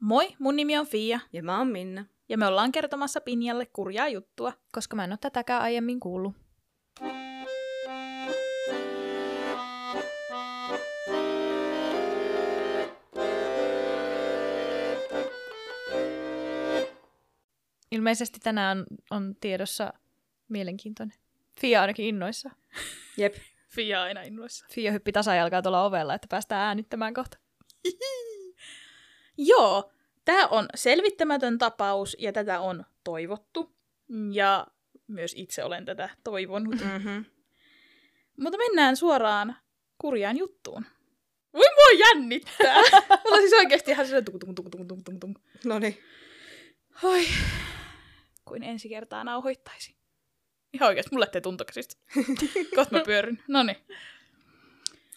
Moi, mun nimi on Fia, Ja mä oon Minna. ja me ollaan kertomassa Pinjalle kurjaa juttua. Koska mä en ole tätäkään aiemmin kuullut. Ilmeisesti tänään on, on tiedossa mielenkiintoinen. Fia ainakin innoissa. Jep. Fia aina innoissa. Fia hyppi tasajalkaa tuolla ovella, että päästään äänittämään kohta. Joo, tämä on selvittämätön tapaus ja tätä on toivottu. Ja myös itse olen tätä toivonut. Mm-hmm. Mutta mennään suoraan kurjaan juttuun. Voi mua jännittää! Mulla siis oikeasti ihan sellainen tung tung tung tung tung tung tung. No niin. Oi, kuin ensi kertaa nauhoittaisi. Ihan oikeasti, mulle lähtee tuntokäsistä. Kohta mä pyöryn. Noniin,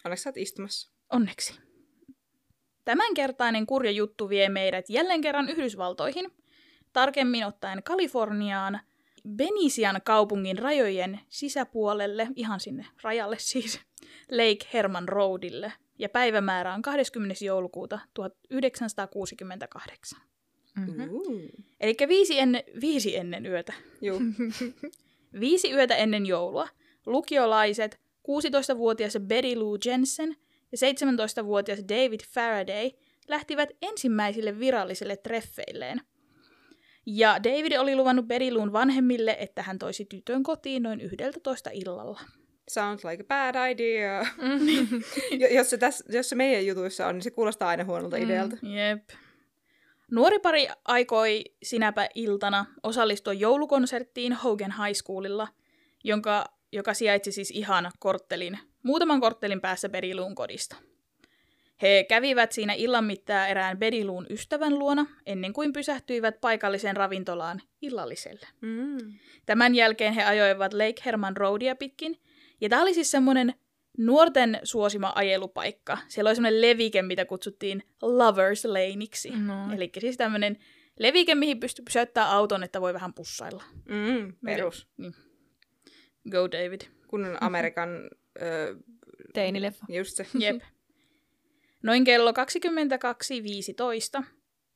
Onneksi sä oot istumassa. onneksi. Tämänkertainen kurja juttu vie meidät jälleen kerran Yhdysvaltoihin, tarkemmin ottaen Kaliforniaan, Benisian kaupungin rajojen sisäpuolelle, ihan sinne rajalle siis, Lake Herman Roadille, ja päivämäärä on 20. joulukuuta 1968. Mm-hmm. Eli viisi, ennen, viisi ennen yötä. Juu. Viisi yötä ennen joulua lukiolaiset 16-vuotias Betty Lou Jensen ja 17-vuotias David Faraday lähtivät ensimmäisille virallisille treffeilleen. Ja David oli luvannut Betty Loun vanhemmille, että hän toisi tytön kotiin noin 11 illalla. Sounds like a bad idea. Jo- jos, se täs, jos se meidän jutuissa on, niin se kuulostaa aina huonolta idealta. Jep. Nuori pari aikoi sinäpä iltana osallistua joulukonserttiin Hogan High Schoolilla, jonka, joka sijaitsi siis ihan korttelin, muutaman korttelin päässä Beriluun kodista. He kävivät siinä illan mittaa erään Beriluun ystävän luona, ennen kuin pysähtyivät paikalliseen ravintolaan illalliselle. Mm. Tämän jälkeen he ajoivat Lake Herman Roadia pitkin, ja tämä oli siis semmoinen nuorten suosima ajelupaikka. Siellä oli semmoinen levike, mitä kutsuttiin Lovers Laneiksi. No. Eli siis tämmöinen levike, mihin pystyy pysäyttämään auton, että voi vähän pussailla. Mm. Perus. Niin. Go David. Kunnon Amerikan... Ö, Teinileffa. just se. Jep. Noin kello 22.15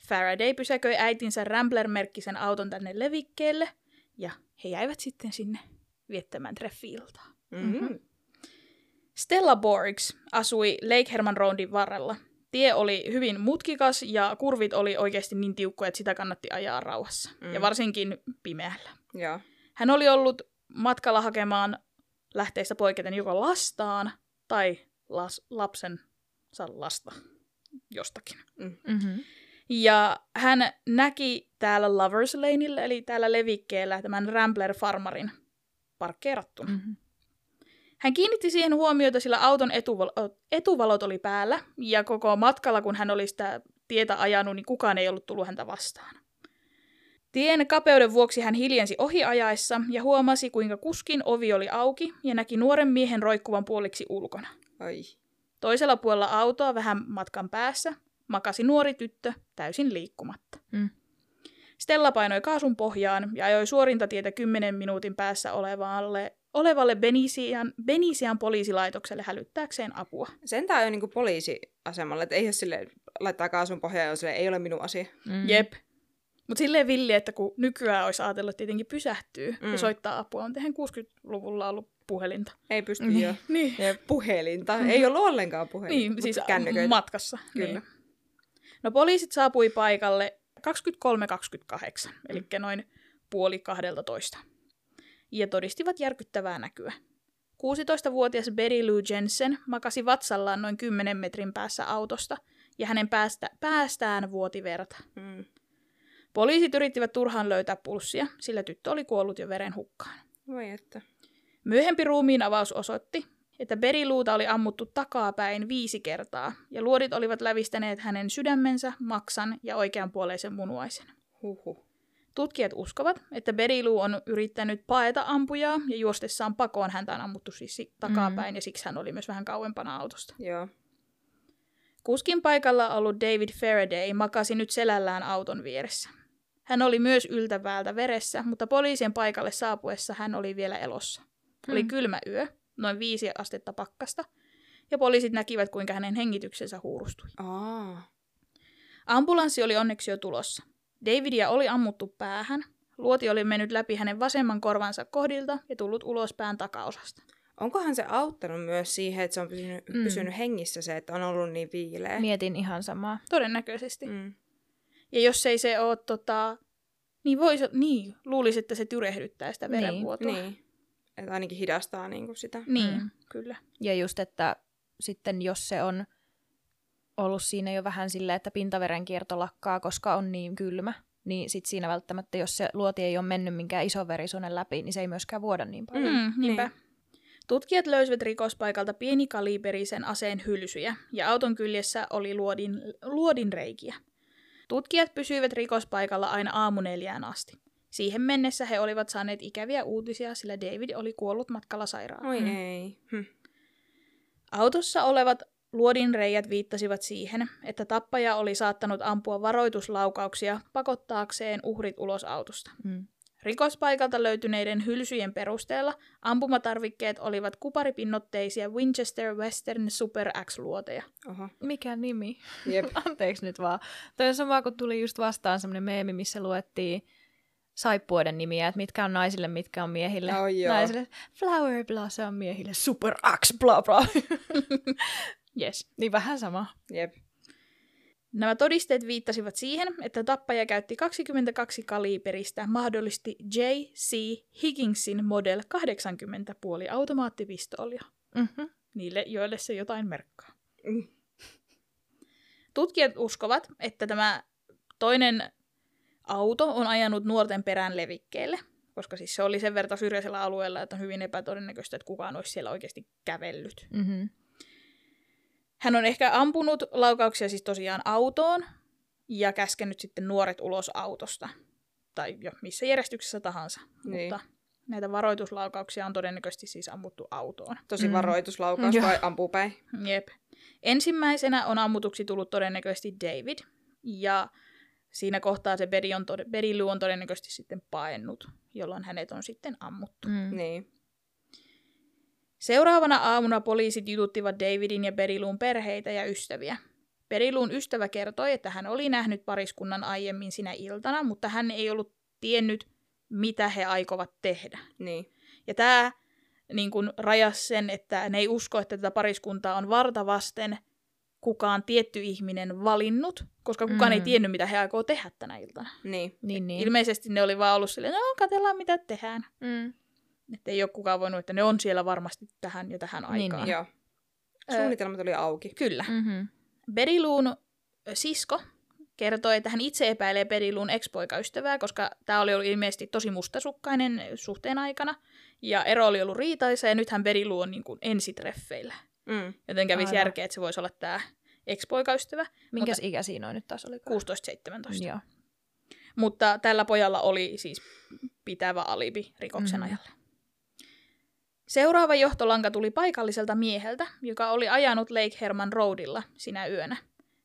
Faraday pysäköi äitinsä Rambler-merkkisen auton tänne levikkeelle, ja he jäivät sitten sinne viettämään treffi-iltaa. Mm-hmm. Stella Borgs asui Lake Herman Roadin varrella. Tie oli hyvin mutkikas ja kurvit oli oikeasti niin tiukkoja, että sitä kannatti ajaa rauhassa. Mm. Ja varsinkin pimeällä. Joo. Hän oli ollut matkalla hakemaan lähteistä poiketen joko lastaan tai las, lapsen lasta jostakin. Mm-hmm. Ja hän näki täällä Lovers Laneillä, eli täällä levikkeellä, tämän Rambler-farmarin parkkeerattuna. Mm-hmm. Hän kiinnitti siihen huomiota, sillä auton etuval- etuvalot oli päällä, ja koko matkalla, kun hän oli sitä tietä ajanut, niin kukaan ei ollut tullut häntä vastaan. Tien kapeuden vuoksi hän hiljensi ohi ajaessa ja huomasi, kuinka kuskin ovi oli auki ja näki nuoren miehen roikkuvan puoliksi ulkona. Ai. Toisella puolella autoa vähän matkan päässä makasi nuori tyttö täysin liikkumatta. Mm. Stella painoi kaasun pohjaan ja ajoi suorinta tietä 10 minuutin päässä olevalle, olevalle Benisian, Benisian poliisilaitokselle hälyttääkseen apua. Sentään on niinku poliisiasemalle, että ei ole sille laittaa kaasun pohjaan, jos sille ei ole minun asia. Mm. Jep. Mutta silleen villi, että kun nykyään olisi ajatellut, että tietenkin pysähtyy mm. Mm. ja soittaa apua, on tehän 60-luvulla ollut puhelinta. Ei pysty Niin. jo. Niin, Puhelinta. Ei ollut ollenkaan puhelinta. niin siis kännyköitä. matkassa. Kyllä. Niin. No poliisit saapui paikalle 23.28, eli noin puoli 12. Ja todistivat järkyttävää näkyä. 16-vuotias Betty Lou Jensen makasi vatsallaan noin 10 metrin päässä autosta, ja hänen päästä, päästään vuoti verta. Mm. Poliisit yrittivät turhaan löytää pulssia, sillä tyttö oli kuollut jo veren hukkaan. Voi että. Myöhempi ruumiin avaus osoitti, että Beriluuta oli ammuttu takapäin viisi kertaa, ja luodit olivat lävistäneet hänen sydämensä, maksan ja oikeanpuoleisen munuaisen. Huhu. Tutkijat uskovat, että Berilu on yrittänyt paeta ampujaa, ja juostessaan pakoon häntä on ammuttu siis si- takapäin, ja siksi hän oli myös vähän kauempana autosta. Joo. Kuskin paikalla ollut David Faraday makasi nyt selällään auton vieressä. Hän oli myös yltäväältä veressä, mutta poliisien paikalle saapuessa hän oli vielä elossa. Oli Hmm. kylmä yö, noin viisi astetta pakkasta, ja poliisit näkivät, kuinka hänen hengityksensä huurustui. Aa. Ambulanssi oli onneksi jo tulossa. Davidia oli ammuttu päähän. Luoti oli mennyt läpi hänen vasemman korvansa kohdilta ja tullut ulos pään takaosasta. Onkohan se auttanut myös siihen, että se on pysynyt, mm. pysynyt hengissä se, että on ollut niin viileä? Mietin ihan samaa. Todennäköisesti. Mm. Mm. Ja jos ei se ole tota... Niin, voisi, niin, luulisi, että se tyrehdyttää sitä Niin, verenvuotoa. Niin. Että ainakin hidastaa niinku sitä. niin Mm. kyllä. Ja just, että sitten jos se on ollut siinä jo vähän sillä, että pintaverenkierto lakkaa, koska on niin kylmä, niin sit siinä välttämättä, jos se luoti ei ole mennyt minkään ison verisuonen läpi, niin se ei myöskään vuoda niin paljon. Mm, niinpä. niin. Tutkijat löysivät rikospaikalta pienikaliberisen aseen hylsyjä ja auton kyljessä oli luodin, luodin reikiä. Tutkijat pysyivät rikospaikalla aina aamu neljään asti. Siihen mennessä he olivat saaneet ikäviä uutisia, sillä David oli kuollut matkalla sairaalaan. Oi Mm. ei. Hm. Autossa olevat luodin reijät viittasivat siihen, että tappaja oli saattanut ampua varoituslaukauksia pakottaakseen uhrit ulos autosta. Mm. Rikospaikalta löytyneiden hylsyjen perusteella ampumatarvikkeet olivat kuparipinnotteisia Winchester Western Super X-luoteja. Oho. Mikä nimi? Jep. Anteeksi nyt vaan. Toi on sama, kun tuli just vastaan semmoinen meemi, missä luettiin saippuiden nimiä, että mitkä on naisille, mitkä on miehille. Oh, joo. naisille Flower Blossom miehille, Super X, bla bla. Yes. niin vähän sama. Jep. Nämä todisteet viittasivat siihen, että tappaja käytti 22 kaliiperistä mahdollisesti J.C. Higginsin Model 80 puoli automaattipistoolia. Mm-hmm. Niille, joille se jotain merkkaa. Mm. Tutkijat uskovat, että tämä toinen auto on ajanut nuorten perään levikkeelle, koska siis se oli sen verran syrjäisellä alueella, että on hyvin epätodennäköistä, että kukaan olisi siellä oikeasti kävellyt. Mm-hmm. Hän on ehkä ampunut laukauksia siis tosiaan autoon ja käskenyt sitten nuoret ulos autosta. Tai jo missä järjestyksessä tahansa. Niin. Mutta näitä varoituslaukauksia on todennäköisesti siis ammuttu autoon. Tosi Mm. varoituslaukaus Joo. vai ampuu päin? Jep. Ensimmäisenä on ammutuksi tullut todennäköisesti David. Ja siinä kohtaa se Beri on tod- Berilu on todennäköisesti sitten paennut, jolloin hänet on sitten ammuttu. Mm. Niin. Seuraavana aamuna poliisit jututtivat Davidin ja Beriluun perheitä ja ystäviä. Beriluun ystävä kertoi, että hän oli nähnyt pariskunnan aiemmin sinä iltana, mutta hän ei ollut tiennyt, mitä he aikovat tehdä. Niin. Ja tämä niin kun rajas sen, että ne ei usko, että tätä pariskuntaa on varta vasten kukaan tietty ihminen valinnut, koska kukaan mm. ei tiennyt, mitä he aikoo tehdä tänä iltana. Niin. Niin. Niin, niin. Ilmeisesti ne oli vaan ollut silleen, no katsellaan mitä tehdään. Mm. Että ei ole kukaan voinut, että ne on siellä varmasti tähän ja tähän Niin, aikaan. niin. Joo. Suunnitelmat oli auki. Kyllä. Mm-hmm. Beriluun sisko kertoi, että hän itse epäilee Beriluun ex-poikaystävää, koska tämä oli ollut ilmeisesti tosi mustasukkainen suhteen aikana. Ja ero oli ollut riitaisa ja nythän Berilu on niin kuin ensitreffeillä. Mm. Joten kävisi Aivan. järkeä, että se voisi olla tämä ex-poikaystävä. Minkäs ikä siinä on nyt taas olikaan? 16-17. Joo. Mutta tällä pojalla oli siis pitävä alibi rikoksen Mhm. ajalle. Seuraava johtolanka tuli paikalliselta mieheltä, joka oli ajanut Lake Herman Roadilla sinä yönä.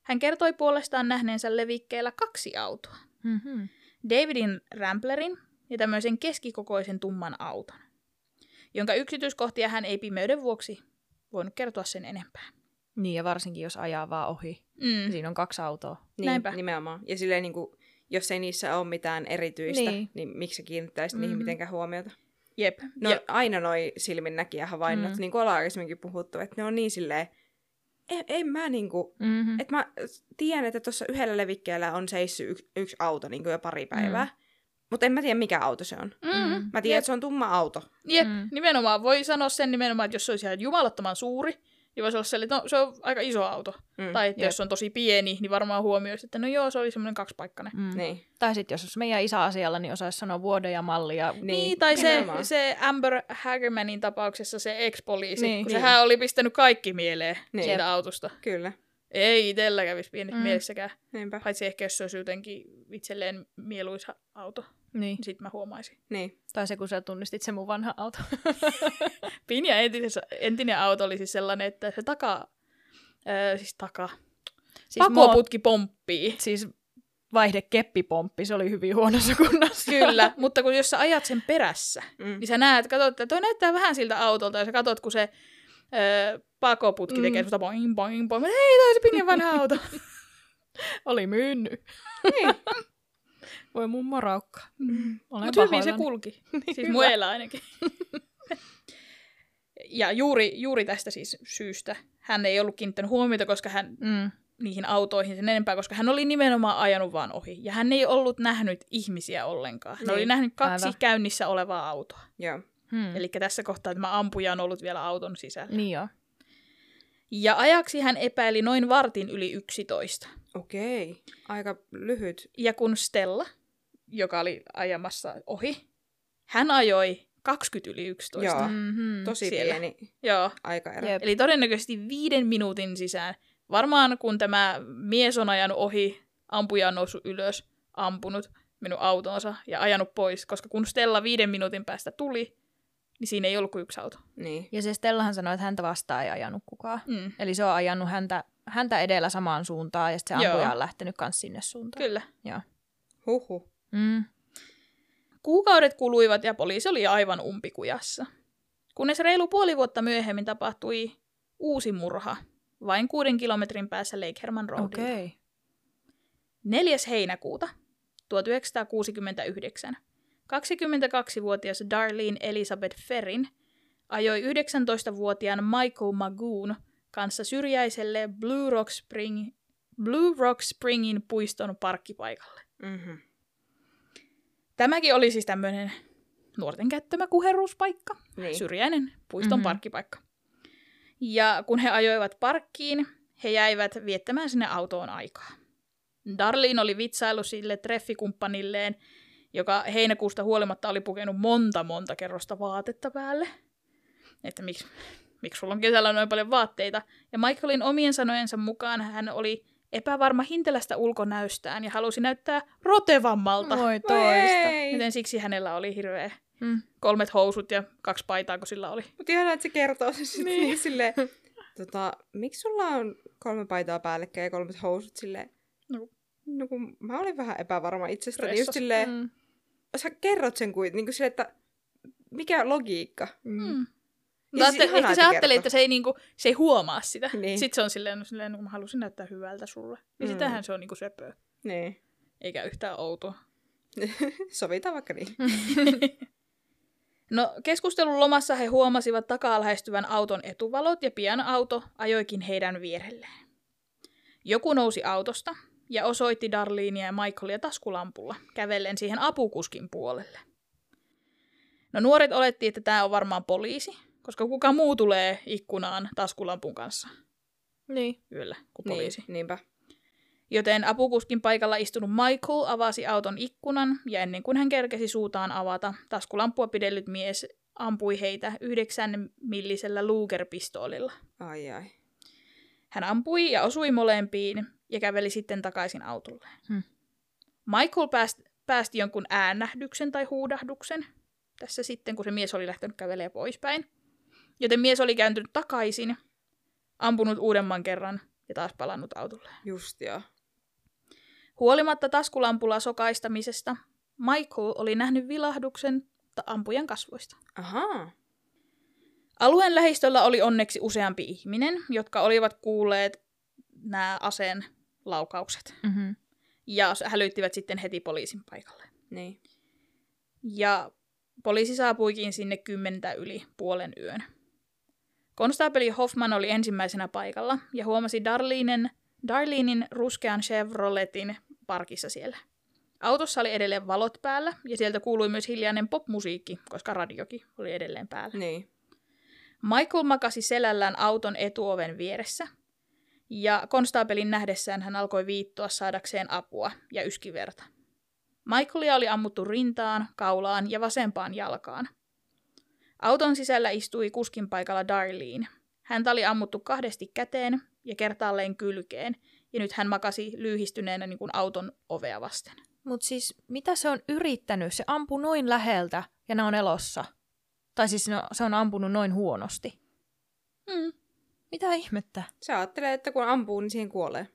Hän kertoi puolestaan nähneensä levikkeellä kaksi autoa. Mm-hmm. Davidin Ramblerin ja tämmöisen keskikokoisen tumman auton, jonka yksityiskohtia hän ei pimeyden vuoksi voinut kertoa sen enempää. Niin, ja varsinkin jos ajaa vaan ohi. Mm. Siinä on kaksi autoa. Niin, Näinpä. nimenomaan. Ja silleen niin kuin, jos ei niissä ole mitään erityistä, Niin. niin, miksi sä kiinnittäisit mm-hmm. niihin mitenkään huomiota? Jep. No ja... aina noi silminnäkijä havainnot, Mm. niin kuin ollaan aikaisemminkin puhuttu, että ne on niin silleen, en, en mä niinku, Mm-hmm. että mä tiedän, että tuossa yhdellä levikkeellä on seissyt yksi, yksi auto niin kuin jo pari päivää, mm. mutta en mä tiedä mikä auto se on. mm, Mä tiedän, että se on tumma auto. Jep, mm. nimenomaan. Voi sanoa sen nimenomaan, että jos se olisi ihan jumalattoman suuri, niin voisi olla sellainen, että no, se on aika iso auto. Mm. Tai että Jep. jos se on tosi pieni, niin varmaan huomioisi, että no joo, se oli semmoinen kaksipaikkainen. Mm. Niin. Tai sitten jos olisi meidän isä asialla, niin osaisi sanoa vuoden ja malli. Ja... Niin, Niin, tai se, se Amber Hagermanin tapauksessa se ex-poliisi, Niin. kun Niin. sehän oli pistänyt kaikki mieleen Niin. siitä autosta. Kyllä, Ei itsellä kävisi pienet mm. mielessäkään. niinpä. Paitsi ehkä jos se olisi jotenkin itselleen mieluisa auto, Niin. sitten mä huomaisin. Niin. Tai se, kun sä tunnistit se mun vanha auto. Pinja entisessä, entinen auto oli siis sellainen, että se taka, öö, siis taka, siis, pakoputki pomppii. siis vaihdekeppipomppi, se oli hyvin huonossa kunnossa. Kyllä, mutta kun jos sä ajat sen perässä, Mm. niin sä näet, katsot, että toi näyttää vähän siltä autolta, ja sä katsot, kun se öö, pakoputki Mm. tekee semmoista boing, boing, boing. Hei, toi se Pinjan vanha auto. Oli myynyt. Niin. Voi mun moraukka. Mm. Olen Mutta hyvin se kulki. siis hyvä. muella ainakin. ja juuri, juuri tästä siis syystä hän ei ollut kiinnittänyt huomiota, koska hän Mm. niihin autoihin sen enempää, koska hän oli nimenomaan ajanut vaan ohi. Ja hän ei ollut nähnyt ihmisiä ollenkaan. Hän Niin, oli nähnyt kaksi aivan. käynnissä olevaa autoa. Joo. Hmm. Eli tässä kohtaa tämä ampuja on ollut vielä auton sisällä. Niin joo. Ja ajaksi hän epäili noin vartin yli 11. Okei. Aika lyhyt. Ja kun Stella, joka oli ajamassa ohi, hän ajoi 20 yli 11. Joo. Mm-hmm. Tosi Siellä. pieni Joo. aikaero. Jep. Eli todennäköisesti viiden minuutin sisään. Varmaan kun tämä mies on ajanut ohi, ampuja on noussut ylös, ampunut minun autonsa ja ajanut pois, koska kun Stella viiden minuutin päästä tuli, niin siinä ei ollut kuin yksi auto. Niin. Ja se Stellahan sanoi, että häntä vastaan ei ajanut kukaan. Mm. Eli se on ajanut häntä, häntä edellä samaan suuntaan ja sitten se Joo. ampuja on lähtenyt kans sinne suuntaan. Kyllä. Joo. Huhu. Mm. Kuukaudet kuluivat ja poliisi oli aivan umpikujassa. Kunnes reilu puoli vuotta myöhemmin tapahtui uusi murha, vain kuuden kilometrin päässä Lake Herman Roadilta. Okei. Okay. 4. heinäkuuta 1969 22-vuotias Darlene Elizabeth Ferrin ajoi 19-vuotiaan Michael Magoon kanssa syrjäiselle Blue Rock, Spring, Blue Rock Springin puiston parkkipaikalle. Mm-hmm. Tämäkin oli siis tämmöinen nuorten käyttämä kuherruuspaikka, Niin. syrjäinen puiston Mhm. parkkipaikka. Ja kun he ajoivat parkkiin, he jäivät viettämään sinne autoon aikaa. Darlene oli vitsailu sille treffikumppanilleen, joka heinäkuusta huolimatta oli pukenut monta monta kerrosta vaatetta päälle. Että miksi, miksi sulla on kesällä noin paljon vaatteita. Ja Michaelin omien sanojensa mukaan hän oli epävarma hintelästä ulkonäöstään ja halusi näyttää rotevammalta. Voi toista. Joten siksi hänellä oli hirveä Mm. kolmet housut ja kaksi paitaa, kun sillä oli. Mutta ihanaa, että se kertoo sen sitten Niin. niin. silleen, tota, miksi sulla on kolme paitaa päällekkäin ja kolmet housut silleen? No. No kun mä olin vähän epävarma itsestäni, just Stressas. silleen, Mm. sä kerrot sen kuin, niin kuin silleen, että mikä logiikka? Mm. Mm. Mutta siis ihanaa, ehkä se kertoo. että se ei, niinku, se ei huomaa sitä. Niin. Sitten se on silleen, no, silleen, no, mä halusin näyttää hyvältä sulle. Niin Mm. sitähän se on niinku söpöä. Niin. Eikä yhtään outoa. Sovitaan vaikka niin. No, keskustelun lomassa he huomasivat takaa lähestyvän auton etuvalot ja pian auto ajoikin heidän vierelleen. Joku nousi autosta ja osoitti Darlenia ja Michaelia taskulampulla, kävellen siihen apukuskin puolelle. No nuoret olettiin, että tämä on varmaan poliisi, koska kuka muu tulee ikkunaan taskulampun kanssa Niin. yöllä kuin poliisi. Niin, niinpä. Joten apukuskin paikalla istunut Michael avasi auton ikkunan ja ennen kuin hän kerkesi suutaan avata, taskulampua pidellyt mies ampui heitä yhdeksän millisellä Luger-pistoolilla. Ai ai. Hän ampui ja osui molempiin ja käveli sitten takaisin autolle. Hmm. Michael päästi, päästi jonkun äänähdyksen tai huudahduksen tässä sitten, kun se mies oli lähtenyt kävelemään poispäin. Joten mies oli kääntynyt takaisin, ampunut uudemman kerran ja taas palannut autolle. Just joo. Huolimatta taskulampulla sokaistamisesta, Michael oli nähnyt vilahduksen ampujan kasvoista. Ahaa. Alueen lähistöllä oli onneksi useampi ihminen, jotka olivat kuulleet nämä aseen laukaukset. Mm-hmm. Ja hälyttivät sitten heti poliisin paikalle. Niin. Ja poliisi saapuikin sinne kymmentä yli puolen yön. Konstaapeli Hoffman oli ensimmäisenä paikalla ja huomasi Darlenen, Darlenein ruskean Chevroletin parkissa siellä. Autossa oli edelleen valot päällä ja sieltä kuului myös hiljainen popmusiikki, koska radiokin oli edelleen päällä. Niin. Michael makasi selällään auton etuoven vieressä ja konstaapelin nähdessään hän alkoi viittoa saadakseen apua ja yski verta. Michaelia oli ammuttu rintaan, kaulaan ja vasempaan jalkaan. Auton sisällä istui kuskin paikalla Darlene. Häntä oli ammuttu kahdesti käteen ja kertaalleen kylkeen, ja nyt hän makasi lyyhistyneenä niin kuin auton ovea vasten. Mutta siis mitä se on yrittänyt? Se ampui noin läheltä ja ne on elossa. Tai siis no, se on ampunut noin huonosti. Mm. Mitä ihmettä? Se ajattelee, että kun ampuu, niin siihen kuolee.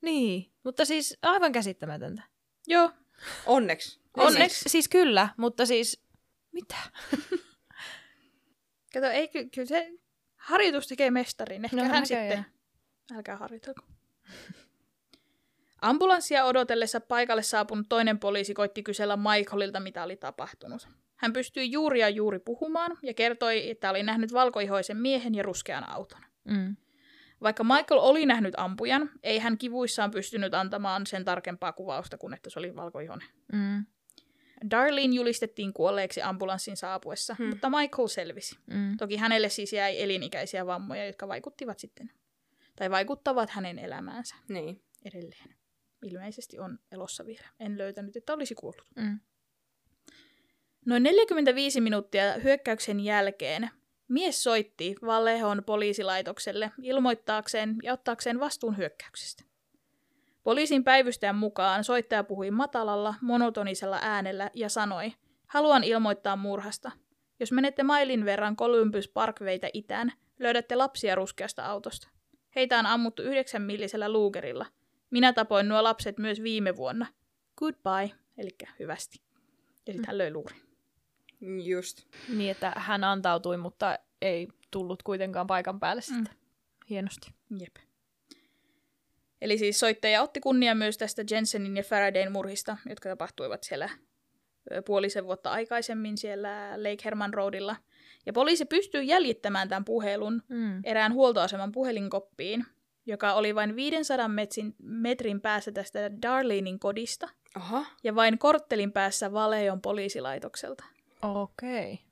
Niin, mutta siis aivan käsittämätöntä. Joo, Onneksi. Onneksi. Siis kyllä, mutta siis mitä? kato, ei ky- kyllä se harjoitus tekee mestarin. Ehkä No, hän näköjään. sitten Älkää harjoitelko. Ambulanssia odotellessa paikalle saapunut toinen poliisi koitti kysellä Michaelilta, mitä oli tapahtunut. Hän pystyi juuri ja juuri puhumaan ja kertoi, että oli nähnyt valkoihoisen miehen ja ruskean auton. Mm. Vaikka Michael oli nähnyt ampujan, ei hän kivuissaan pystynyt antamaan sen tarkempaa kuvausta kuin että se oli valkoihoinen. Mm. Darlene julistettiin kuolleeksi ambulanssin saapuessa, Hmm. mutta Michael selvisi. Mm. Toki hänelle siis jäi elinikäisiä vammoja, jotka vaikuttivat sitten, tai vaikuttavat hänen elämäänsä Niin. edelleen. Ilmeisesti on elossa vielä. En löytänyt, että olisi kuollut. Mm. Noin 45 minuuttia hyökkäyksen jälkeen mies soitti Valehon poliisilaitokselle ilmoittaakseen ja ottaakseen vastuun hyökkäyksestä. Poliisin päivystäjän mukaan soittaja puhui matalalla, monotonisella äänellä ja sanoi, haluan ilmoittaa murhasta. Jos menette mailin verran Columbus Parkveitä itään, löydätte lapsia ruskeasta autosta. Heitä on ammuttu yhdeksän millisellä luugerilla. Minä tapoin nuo lapset myös viime vuonna. Goodbye, eli hyvästi. Ja sitten hän löi luurin. Just. Niin, että hän antautui, mutta ei tullut kuitenkaan paikan päälle Mm. sitten. Hienosti. Jep. Eli siis soittaja otti kunnia myös tästä Jensenin ja Faradayn murhista, jotka tapahtuivat siellä puolisen vuotta aikaisemmin siellä Lake Herman Roadilla. Ja poliisi pystyi jäljittämään tämän puhelun Mm. erään huoltoaseman puhelinkoppiin, joka oli vain 500 metrin, metrin päässä tästä Darlenein kodista Aha. ja vain korttelin päässä Valeon poliisilaitokselta. Okei. Okay.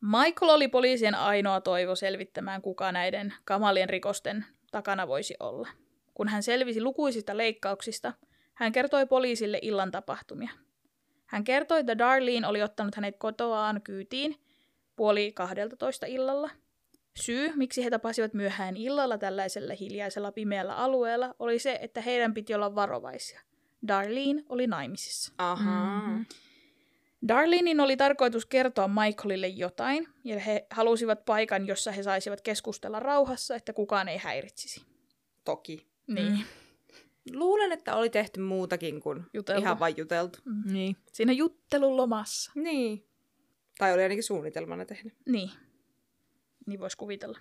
Michael oli poliisien ainoa toivo selvittämään, kuka näiden kamalien rikosten takana voisi olla. Kun hän selvisi lukuisista leikkauksista, hän kertoi poliisille illan tapahtumia. Hän kertoi, että Darlene oli ottanut hänet kotoaan kyytiin puoli 12 illalla. Syy, miksi he tapasivat myöhään illalla tällaisella hiljaisella pimeällä alueella, oli se, että heidän piti olla varovaisia. Darlene oli naimisissa. Aha. Mhm. Darlenein oli tarkoitus kertoa Michaelille jotain, ja he halusivat paikan, jossa he saisivat keskustella rauhassa, että kukaan ei häiritsisi. Toki. Niin. Mm. Luulen, että oli tehty muutakin kuin Juteltu. ihan vain juteltu. Niin. Siinä juttelun lomassa. Niin. Tai oli ainakin suunnitelmana tehdä. Niin. Niin voisi kuvitella.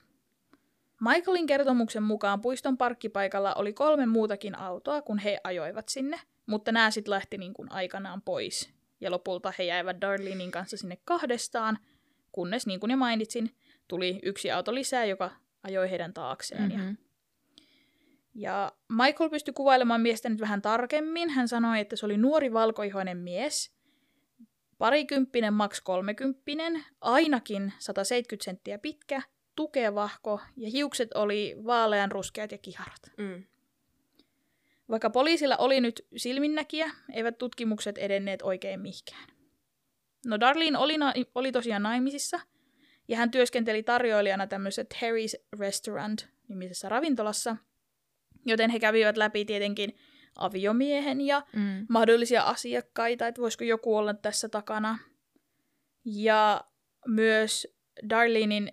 Michaelin kertomuksen mukaan puiston parkkipaikalla oli kolme muutakin autoa, kun he ajoivat sinne, mutta nämä sitten lähti niin kuin aikanaan pois. Ja lopulta he jäivät Darlenein kanssa sinne kahdestaan, kunnes, niin kuin jo mainitsin, tuli yksi auto lisää, joka ajoi heidän taakseen. Mm-hmm. Ja Mhm. Ja Michael pystyi kuvailemaan miestä nyt vähän tarkemmin. Hän sanoi, että se oli nuori valkoihoinen mies, parikymppinen, maks kolmekymppinen, ainakin 170 senttiä pitkä, tukevahko ja hiukset oli vaalean ruskeat ja kiharat. Mm. Vaikka poliisilla oli nyt silminnäkiä, eivät tutkimukset edenneet oikein mihinkään. No Darlene oli, na- oli tosiaan naimisissa, ja hän työskenteli tarjoilijana tämmöisessä Terry's Restaurant-nimisessä ravintolassa, joten he kävivät läpi tietenkin aviomiehen ja Mm. mahdollisia asiakkaita, että voisiko joku olla tässä takana. Ja myös Darlenein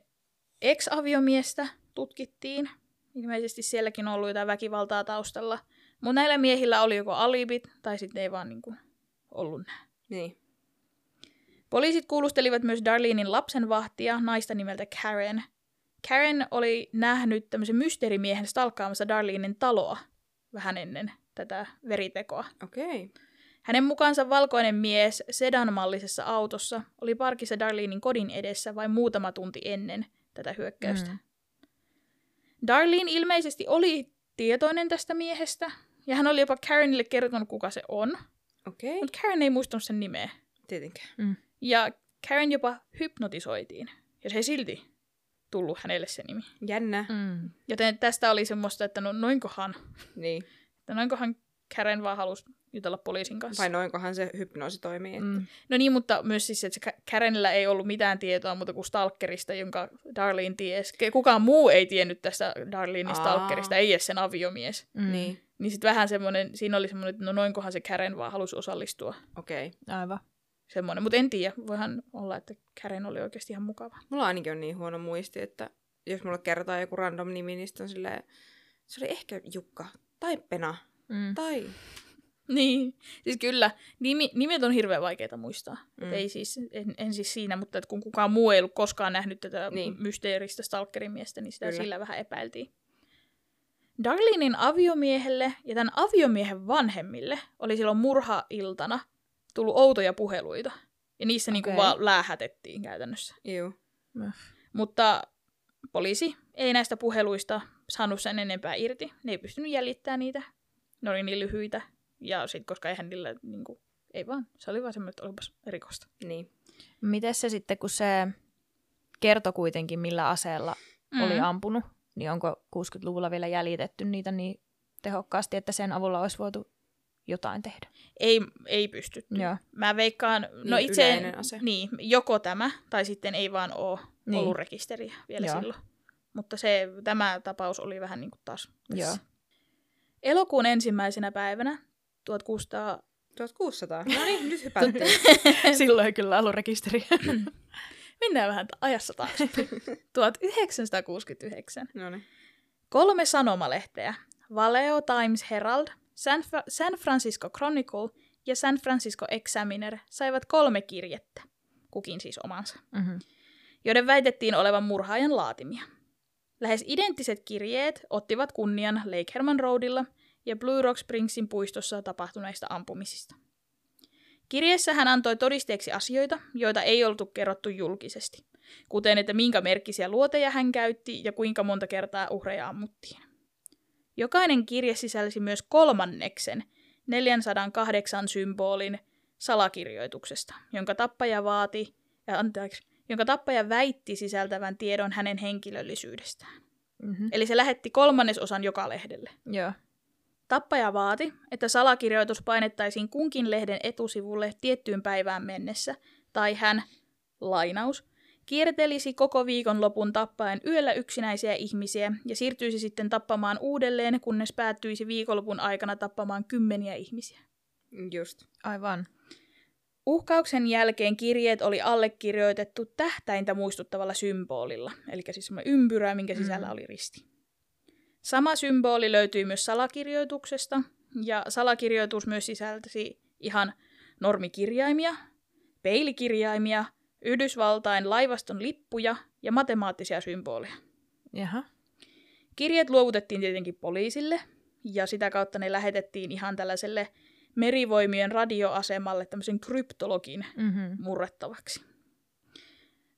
ex-aviomiestä tutkittiin. Ilmeisesti sielläkin on ollut jotain väkivaltaa taustalla. Mutta näillä miehillä oli joko alibit, tai sitten ei vaan niinku ollut nää. Niin. Poliisit kuulustelivat myös Darlenein lapsenvahtia, naista nimeltä Karen. Karen oli nähnyt tämmöisen mysteerimiehen stalkkaamassa Darlenein taloa vähän ennen tätä veritekoa. Okei. Hänen mukaansa valkoinen mies sedanmallisessa autossa oli parkissa Darlenein kodin edessä vain muutama tunti ennen tätä hyökkäystä. Mm. Darlene ilmeisesti oli tietoinen tästä miehestä, ja hän oli jopa Karenille kertonut, kuka se on, Okei. mutta Karen ei muistanut sen nimeä. Tietenkään. Mm. Ja Karen jopa hypnotisoitiin, ja se ei silti tullut hänelle se nimi. Jännä. Mm. Joten tästä oli semmoista, että no noinkohan, Niin. että noinkohan Karen vaan halusi jutella poliisin kanssa. Vai noinkohan se hypnoosi toimii. Että... Mm. No niin, mutta myös siis, että se Ka- Karenilla ei ollut mitään tietoa muuta kuin Stalkerista, jonka Darlene ties. Kukaan muu ei tiennyt tästä Darlenein Aa. Stalkerista, ei edes sen aviomies. Mm. Niin. Niin sitten vähän semmoinen, siinä oli semmoinen, että no noinkohan se Karen vaan halusi osallistua. Okei. Aivan. Semmoinen, mutta en tiedä, voihan olla, että Karen oli oikeasti ihan mukava. Mulla ainakin on niin huono muisti, että jos mulle kerrotaan joku random nimi, niin on silleen, se oli ehkä Jukka tai Pena Mm. tai... Niin, siis kyllä, nimi, nimet on hirveän vaikeita muistaa. Mm. Ei siis, en, en siis siinä, mutta että kun kukaan muu ei ollut koskaan nähnyt tätä niin. Mysteeristä stalkerin miestä, niin sitä Kyllä. sillä vähän epäiltiin. Darlenein aviomiehelle ja tämän aviomiehen vanhemmille oli silloin murhailtana tullut outoja puheluita. Ja niissä niinku Okei. vaan läähätettiin käytännössä. Juu. Mutta poliisi ei näistä puheluista saanut sen enempää irti. Ne ei pystynyt jäljittämään niitä. Ne oli niin lyhyitä. Ja sitten koska eihän niillä, niinku, ei vaan, se oli vaan semmoinen, että olipas rikosta. Niin. Miten se sitten, kun se kertoi kuitenkin, millä aseella mm. oli ampunut, niin onko 60-luvulla vielä jäljitetty niitä niin tehokkaasti, että sen avulla olisi voitu jotain tehdä? Ei, ei pystytty. Joo. Mä veikkaan, no Niin itse, ase. niin, joko tämä, tai sitten ei vaan ole Niin. niin. ollut rekisteriä vielä Joo. Silloin. Mutta se, tämä tapaus oli vähän niin kuin taas tässä. Joo. Elokuun ensimmäisenä päivänä 1600... 1600. No niin, nyt hypättiin. Silloin ei kyllä ollut rekisteri. Mennään vähän ajassa taas. 1969. no niin. Kolme sanomalehteä, Valeo Times Herald, San, Fra- San Francisco Chronicle ja San Francisco Examiner saivat kolme kirjettä, kukin siis omansa, mm-hmm. joiden väitettiin olevan murhaajan laatimia. Lähes identtiset kirjeet ottivat kunnian Lake Herman Roadilla ja Blue Rock Springsin puistossa tapahtuneista ampumisista. Kirjeessä hän antoi todisteeksi asioita, joita ei oltu kerrottu julkisesti, kuten että minkä merkkisiä luoteja hän käytti ja kuinka monta kertaa uhreja ammuttiin. Jokainen kirje sisälsi myös kolmanneksen 408 symbolin salakirjoituksesta, jonka tappaja vaati, ja anteeksi, jonka tappaja väitti sisältävän tiedon hänen henkilöllisyydestään. Mm-hmm. Eli se lähetti kolmannesosan joka lehdelle. Joo. Tappaja vaati, että salakirjoitus painettaisiin kunkin lehden etusivulle tiettyyn päivään mennessä, tai hän, lainaus, kiertelisi koko viikonlopun tappaen yöllä yksinäisiä ihmisiä ja siirtyisi sitten tappamaan uudelleen, kunnes päättyisi viikonlopun aikana tappamaan kymmeniä ihmisiä. Just. Aivan. Uhkauksen jälkeen kirjeet oli allekirjoitettu tähtäintä muistuttavalla symbolilla, eli siis semmoinen ympyrä, minkä sisällä Mm. oli risti. Sama symboli löytyi myös salakirjoituksesta, ja salakirjoitus myös sisältäsi ihan normikirjaimia, peilikirjaimia, Yhdysvaltain laivaston lippuja ja matemaattisia symboleja. Jaha. Kirjeet luovutettiin tietenkin poliisille, ja sitä kautta ne lähetettiin ihan tällaiselle merivoimien radioasemalle tämmöisen kryptologin Mm-hmm. murrettavaksi.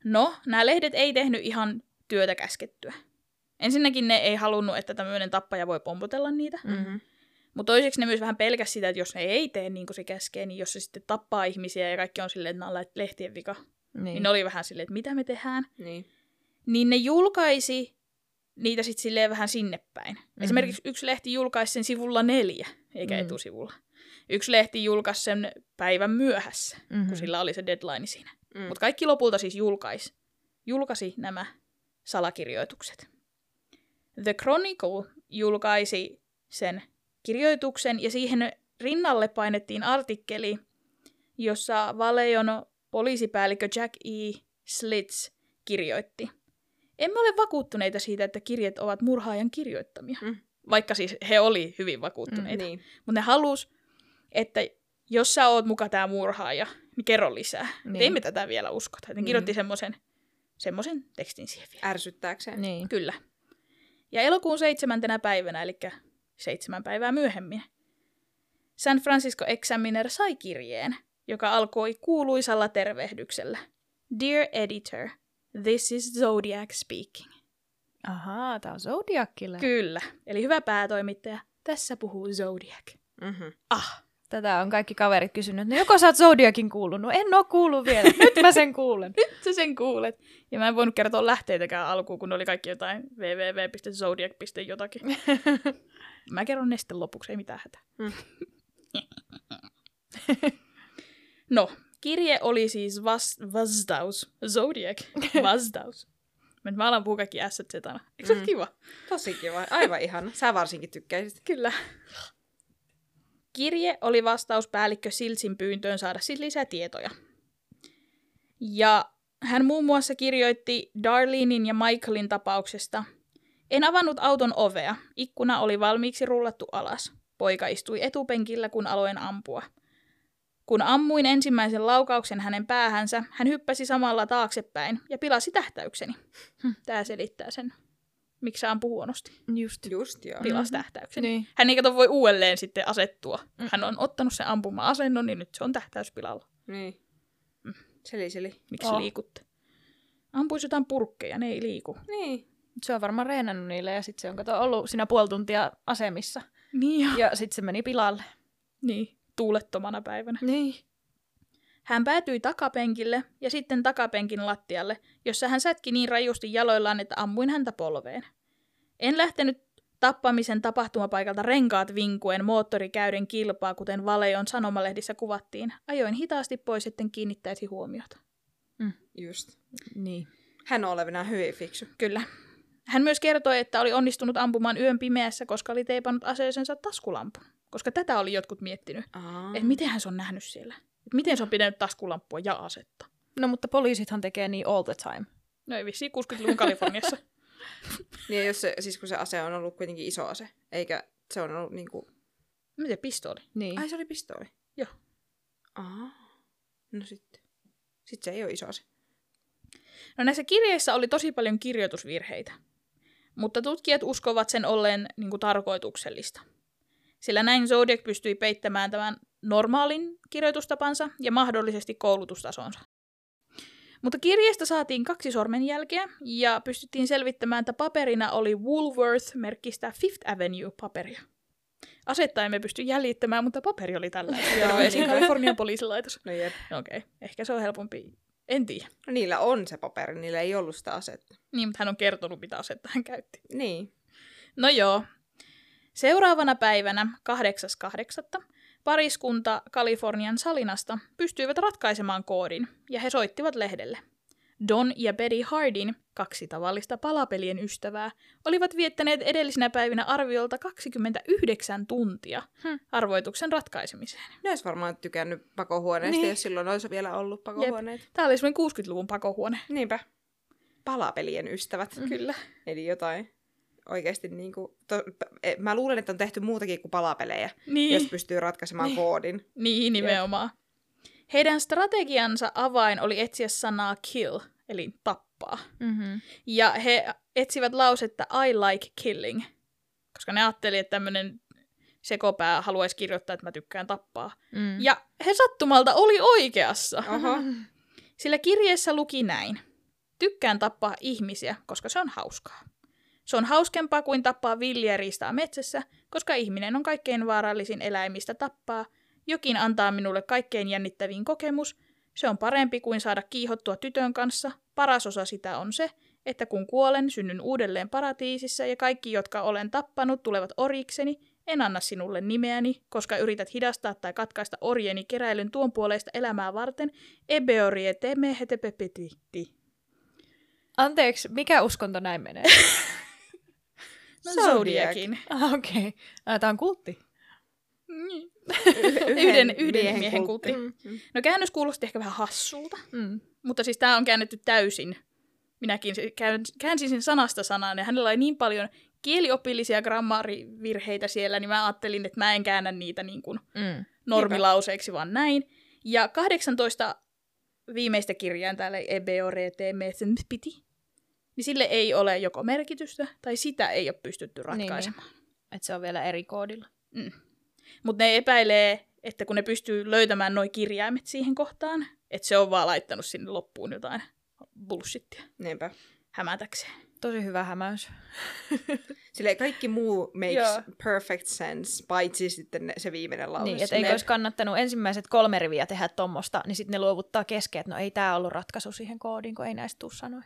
No, nämä lehdet ei tehnyt ihan työtä käskettyä. Ensinnäkin ne ei halunnut, että tämmöinen tappaja voi pompotella niitä. Mm-hmm. Mutta toiseksi ne myös vähän pelkäs sitä, että jos ne ei tee niin kuin se käskee, niin jos se sitten tappaa ihmisiä ja kaikki on silleen, että nämä on lehtien vika, niin, Niin. ne oli vähän silleen, että mitä me tehdään. Niin. Niin ne julkaisi niitä sitten silleen vähän sinne päin. Mm-hmm. Esimerkiksi yksi lehti julkaisi sen sivulla neljä, eikä Mm. mm. etusivulla. Yksi lehti julkaisi sen päivän myöhässä, Mhm. kun sillä oli se deadline siinä. Mm. Mutta kaikki lopulta siis julkaisi, julkaisi nämä salakirjoitukset. The Chronicle julkaisi sen kirjoituksen ja siihen rinnalle painettiin artikkeli, jossa Valeon poliisipäällikkö Jack E. Slits kirjoitti. Emme ole vakuuttuneita siitä, että kirjeet ovat murhaajan kirjoittamia. Mm. Vaikka siis he oli hyvin vakuuttuneita. Niin. Mutta ne halus, että jos sä oot muka tää murhaaja, niin kerro lisää. Niin. Niin. Emme tätä vielä uskota. Ne Mm. kirjoitti semmoisen semmoisen tekstin siihen vielä. Ärsyttääkseen. Niin. Kyllä. Ja elokuun seitsemäntenä päivänä, eli seitsemän päivää myöhemmin, San Francisco Examiner sai kirjeen, joka alkoi kuuluisalla tervehdyksellä. Dear editor, this is Zodiac speaking. Ahaa, tää on Zodiacille. Kyllä, eli hyvä päätoimittaja, tässä puhuu Zodiac. Mm-hmm. Ah, Tätä on kaikki kaverit kysynyt. No joko sä oot Zodiacin kuullut? En oo kuullut vielä. Nyt mä sen kuulen. nyt sä sen kuulet. Ja mä en voinut kertoa lähteitäkään alkuun, kun oli kaikki jotain www.zodiac.jotakin. Mä kerron ne sitten lopuksi, ei mitään hätää. Mm. no, kirje oli siis vas- vastaus. Zodiac. Vastaus. Mä mä alan puhua kaikki s zetana. Eikö se Mm. kiva? Tosi kiva. Aivan ihana. Sä varsinkin tykkäisit. Kyllä. Kirje oli vastaus päällikkö Silsin pyyntöön saada siis lisää tietoja. Ja hän muun muassa kirjoitti Darlenein ja Michaelin tapauksesta. En avannut auton ovea. Ikkuna oli valmiiksi rullattu alas. Poika istui etupenkillä, kun aloin ampua. Kun ammuin ensimmäisen laukauksen hänen päähänsä, hän hyppäsi samalla taaksepäin ja pilasi tähtäykseni. Hm, Tämä selittää sen. miksi se ampui huonosti. Just. Just joo. Pilas tähtäyksen. Niin. Hän ei kato voi uudelleen sitten asettua. Hän on ottanut sen ampuma-asennon, niin nyt se on tähtäyspilalla. Niin. Seli, seli. Miksi Oh. liikutte? Ampuisi jotain purkkeja, ne ei liiku. Niin. Se on varmaan reenannut niille ja sitten se on kato ollut siinä puoli tuntia asemissa. Niin, ja... Ja sitten se meni pilalle. niin tuulettomana päivänä. Niin. Hän päätyi takapenkille ja sitten takapenkin lattialle, jossa hän sätki niin rajusti jaloillaan, että ammuin häntä polveen. En lähtenyt tappamisen tapahtumapaikalta renkaat vinkuen moottorikäyden kilpaa, kuten Valeon sanomalehdissä kuvattiin. Ajoin hitaasti pois, etten kiinnittäisi huomiota. Just. Niin. Hän on olevinaan hyvin fiksu. Kyllä. Hän myös kertoi, että oli onnistunut ampumaan yön pimeässä, koska oli teipannut aseeseensa taskulampun. Koska tätä oli jotkut miettinyt, että miten hän se on nähnyt siellä. Et miten se on pitänyt taskulampua ja asetta. No mutta poliisithan tekee niin all the time. No ei vissiin 60-luvun Kaliforniassa. Niin, jos se, siis kun se ase on ollut kuitenkin iso ase, eikä se on ollut niinku... Miten pistooli? Niin. Ai, se oli pistooli? Joo. Aa. No sitten. Sitten se ei ole iso ase. No näissä kirjeissä oli tosi paljon kirjoitusvirheitä, mutta tutkijat uskovat sen olleen niin kuin, tarkoituksellista. Sillä näin Zodiac pystyi peittämään tämän normaalin kirjoitustapansa ja mahdollisesti koulutustasonsa. Mutta kirjeestä saatiin kaksi sormenjälkeä ja pystyttiin selvittämään, että paperina oli Woolworth-merkkistä Fifth Avenue-paperia. Asetta emme pysty jäljittämään, mutta paperi oli tällä. Terveisin. Kalifornian poliisilaitos. No jep. Okei, okay. ehkä se on helpompi. En tiedä. No niillä on se paperi, niillä ei ollut sitä asetta. Niin, mutta hän on kertonut, mitä asetta hän käytti. Niin. No joo. Seuraavana päivänä, 8.8. pariskunta Kalifornian Salinasta pystyivät ratkaisemaan koodin, ja he soittivat lehdelle. Don ja Betty Hardin, kaksi tavallista palapelien ystävää, olivat viettäneet edellisinä päivinä arviolta 29 tuntia Hmm. arvoituksen ratkaisemiseen. Ne olisi varmaan tykännyt pakohuoneesta, Niin. jos silloin olisi vielä ollut pakohuoneita. Tämä oli semmoinen 60-luvun pakohuone. Niinpä. Palapelien ystävät. Mm. Kyllä. Eli jotain oikeasti niin kuin, to, e, mä luulen, että on tehty muutakin kuin palapelejä, Niin. jos pystyy ratkaisemaan Niin. koodin. Niin, nimenomaan. Heidän strategiansa avain oli etsiä sanaa kill, eli tappaa. Mm-hmm. Ja he etsivät lausetta I like killing, koska ne ajatteli, että tämmöinen sekopää haluaisi kirjoittaa, että mä tykkään tappaa. Mm. Ja he sattumalta oli oikeassa, Oho. sillä kirjeessä luki näin. Tykkään tappaa ihmisiä, koska se on hauskaa. Se on hauskempaa kuin tappaa villiä riistaa metsässä, koska ihminen on kaikkein vaarallisin eläimistä tappaa. Jokin antaa minulle kaikkein jännittävin kokemus. Se on parempi kuin saada kiihottua tytön kanssa. Paras osa sitä on se, että kun kuolen, synnyn uudelleen paratiisissa ja kaikki, jotka olen tappanut, tulevat orikseni. En anna sinulle nimeäni, koska yrität hidastaa tai katkaista orjeni keräilyn tuon puoleista elämää varten. Ebeoriete mehetepepeti. Anteeksi, mikä uskonto näin menee? No, Zodiac. Zodiacin. ah, okei. Okay. Tämä on kultti. Mm. Yhden, Yhden- yhden miehen kultti. Mm. No käännös kuulosti ehkä vähän hassulta, Mm. mutta siis tämä on käännetty täysin. Minäkin käänsin sen sanasta sanaan ja hänellä oli niin paljon kieliopillisia grammaarivirheitä siellä, niin mä ajattelin, että mä en käännä niitä niin kuin Mm. normilauseiksi, vaan näin. Ja 18 viimeistä kirjaa täällä ebeorete piti, niin sille ei ole joko merkitystä tai sitä ei ole pystytty Niin, niin. ratkaisemaan. Että se on vielä eri koodilla. Mutta ne epäilee, että kun ne pystyy löytämään nuo kirjaimet siihen kohtaan, että se on vaan laittanut sinne loppuun jotain bullshittia Niinpä. hämätäkseen. Tosi hyvä hämäys. Silleen kaikki muu makes Joo. perfect sense, paitsi sitten ne, se viimeinen lause. Niin, että eikö olisi kannattanut ensimmäiset kolme riviä tehdä tommosta, niin sitten ne luovuttaa kesken, että no ei tämä ollut ratkaisu siihen koodiin, kun ei näistä tuu sanoja.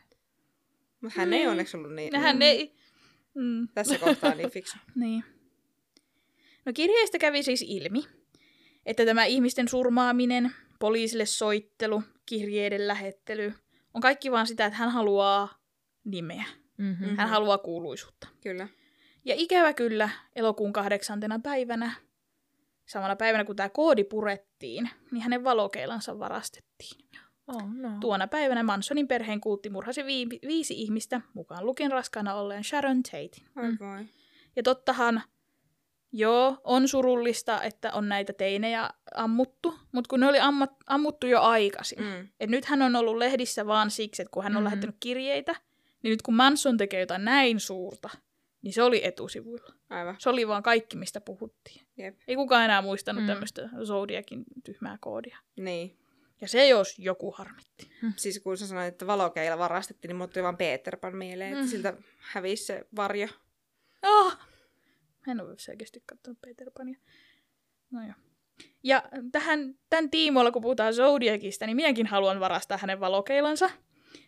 Hän ei Niin. onneksi ollut niin, Nehän ei... Mm, tässä kohtaa niin fiksu. niin. No kirjeistä kävi siis ilmi, että tämä ihmisten surmaaminen, poliisille soittelu, kirjeiden lähettely on kaikki vaan sitä, että hän haluaa nimeä. Mm-hmm. Mm. Hän haluaa kuuluisuutta. Kyllä. Ja ikävä kyllä, elokuun kahdeksantena päivänä, samana päivänä kun tämä koodi purettiin, niin hänen valokeilansa varastettiin. Oh, no. Tuona päivänä Mansonin perheen kultti murhasi vii- viisi ihmistä, mukaan lukien raskaana olleen Sharon Tatein. Oi Mm. Ja tottahan, joo, on surullista, että on näitä teinejä ammuttu, mutta kun ne oli ammat, ammuttu jo aikaisin. Mm. Et nyt hän on ollut lehdissä vaan siksi, että kun hän on Mhm. lähettänyt kirjeitä, Niin nyt kun Manson tekee jotain näin suurta, niin se oli etusivuilla. Aivan. Se oli vaan kaikki, mistä puhuttiin. Jep. Ei kukaan enää muistanut mm. tämmöistä Zodiakin tyhmää koodia. Niin. Ja se jos joku harmitti. Siis kun sä sanoit, että valokeila varastettiin, niin mulle tuli vaan Peter Pan mieleen, että Mm. siltä hävisi se varjo. Oh! Mä en ole selkeästi katsonut Peter Pania. No joo. Ja tähän, tämän tiimoilla, kun puhutaan Zodiacista, niin minäkin haluan varastaa hänen valokeilansa.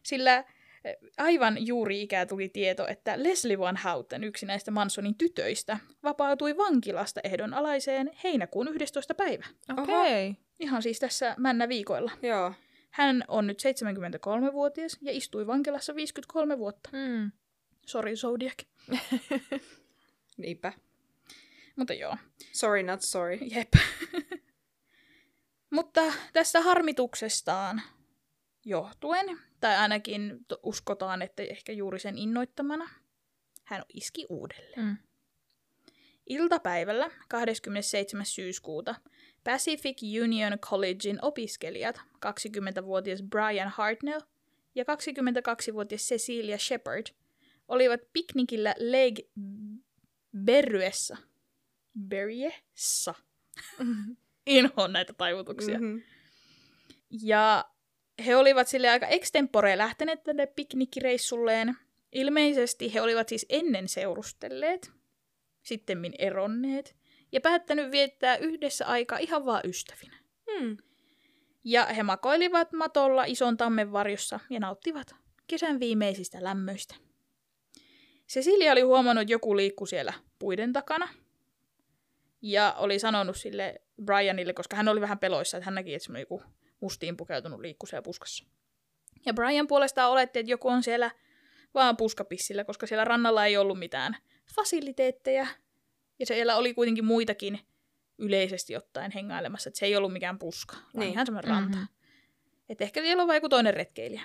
Sillä eh, aivan juuri ikää tuli tieto, että Leslie Van Houten, yksi näistä Mansonin tytöistä, vapautui vankilasta ehdonalaiseen heinäkuun 11. päivä. Okei. Okay. Ihan siis tässä männä viikoilla. Joo. Hän on nyt 73-vuotias ja istui vankilassa 53 vuotta. Mm. Sorry Zodiac. Niinpä. Mutta joo, Sorry, not sorry. Jep. Mutta tästä harmituksestaan johtuen, tai ainakin uskotaan, että ehkä juuri sen innoittamana, hän iski uudelleen. Mm. Iltapäivällä 27. syyskuuta Pacific Union Collegein opiskelijat, 20-vuotias Brian Hartnell ja 22-vuotias Cecilia Shepard, olivat piknikillä Lake Berryessä. Berryessä. Inhoon näitä taivutuksia. Mm-hmm. Ja he olivat sille aika extempore lähteneet tänne piknikkireissulleen. Ilmeisesti he olivat siis ennen seurustelleet, sittemmin eronneet, ja päättänyt viettää yhdessä aikaa ihan vaan ystävinä. Hmm. Ja he makoilivat matolla ison tammen varjossa ja nauttivat kesän viimeisistä lämmöistä. Cecilia oli huomannut, että joku liikku siellä puiden takana. Ja oli sanonut sille Brianille, koska hän oli vähän peloissa, että hän näki, että joku mustiin pukeutunut liikku siellä puskassa. Ja Brian puolestaan oletti, että joku on siellä vaan puskapissillä, koska siellä rannalla ei ollut mitään fasiliteetteja. Ja siellä oli kuitenkin muitakin yleisesti ottaen hengailemassa, että se ei ollut mikään puska, vaan Niin. ihan semmoinen ranta. Mhm. Että ehkä siellä on vain joku toinen retkeilijä.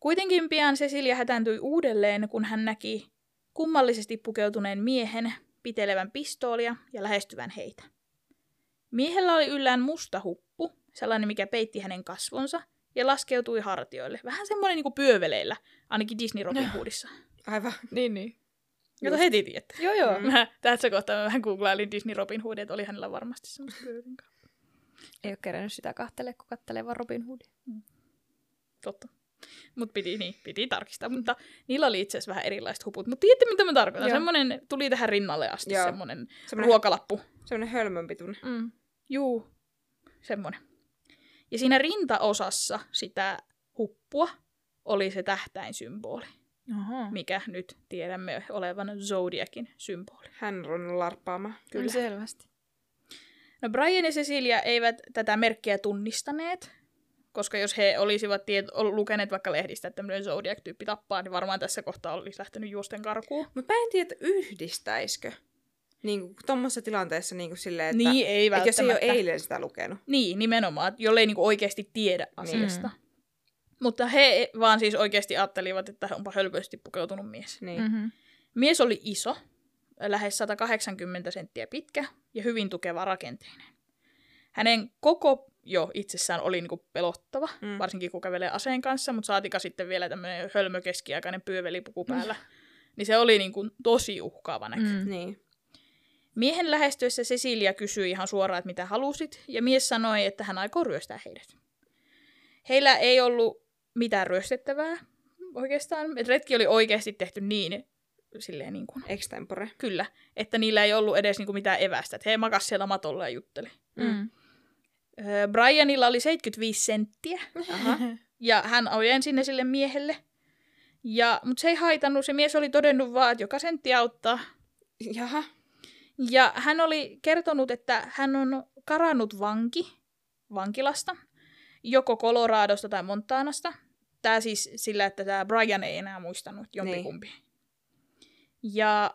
Kuitenkin pian Cecilia hätääntyi uudelleen, kun hän näki kummallisesti pukeutuneen miehen pitelevän pistoolia ja lähestyvän heitä. Miehellä oli yllään musta huppu, sellainen mikä peitti hänen kasvonsa, ja laskeutui hartioille. Vähän semmoinen niin kuin pyöveleillä, ainakin Disney Robin Hoodissa. Aivan. Niin, niin. Jota heti tiedätte. Joo, joo. Mm. Mä tässä kohtaa mä vähän googlailin Disney Robin Hood, että oli hänellä varmasti semmoista. Ei ole kerännyt sitä kahtele, kun kattelee vaan Robin Hoodia. Totta. Mutta piti, niin, piti tarkistaa. Mutta niillä oli itse asiassa vähän erilaiset huput. Mutta tiedätte, mitä mä tarkoitan? Joo. Semmoinen tuli tähän rinnalle asti, Joo. semmoinen Semmoinen, ruokalappu. semmoinen hölmönpituinen. Mm. Juu, semmoinen. Ja siinä rintaosassa sitä huppua oli se tähtäin symboli, Oho. mikä nyt tiedämme olevan Zodiacin symboli. Hän on larppaamaan. Kyllä. Selvästi. No Brian ja Cecilia eivät tätä merkkiä tunnistaneet, koska jos he olisivat tiet- lukeneet vaikka lehdistä, että tämmöinen Zodiac-tyyppi tappaa, niin varmaan tässä kohtaa olisi lähtenyt juosten karkuun. Mutta mä en tiedä, että yhdistäisikö. Niin kuin tuommoisessa tilanteessa niin kuin silleen, että, niin, ei että jos ei ole eilen sitä lukenut. Niin, nimenomaan, jollei niinku oikeasti tiedä asiasta. Mutta he vaan siis oikeasti ajattelivat, että onpa hölpöisesti pukeutunut mies. Niin. Mm-hmm. Mies oli iso, lähes 180 senttiä pitkä ja hyvin tukeva rakenteinen. Hänen koko jo itsessään oli niinku pelottava, Mm. mm. varsinkin kun kävelee aseen kanssa, mutta saatika sitten vielä tämmöinen hölmö keskiaikainen pyövelipuku päällä. Niin se oli niinku tosi uhkaava näky. Mm. Mm. Niin. Miehen lähestyessä Cecilia kysyi ihan suoraan, että mitä halusit, ja mies sanoi, että hän aikoo ryöstää heidät. Heillä ei ollut mitään ryöstettävää oikeastaan. Et retki oli oikeasti tehty niin, silleen niin kuin, Extempore. kyllä, että niillä ei ollut edes niin kuin mitään evästä. Et he makas siellä matolla ja jutteli. Mm. Öö, Brianilla oli 75 senttiä, Aha. ja hän ojen sinne sille miehelle. Ja, mutta se ei haitannut, se mies oli todennut vaan, että joka sentti auttaa. Jaha. Ja hän oli kertonut, että hän on karannut vanki vankilasta, joko Coloradosta tai Montanasta. Tämä siis sillä, että tämä Brian ei enää muistanut jompikumpi. Ja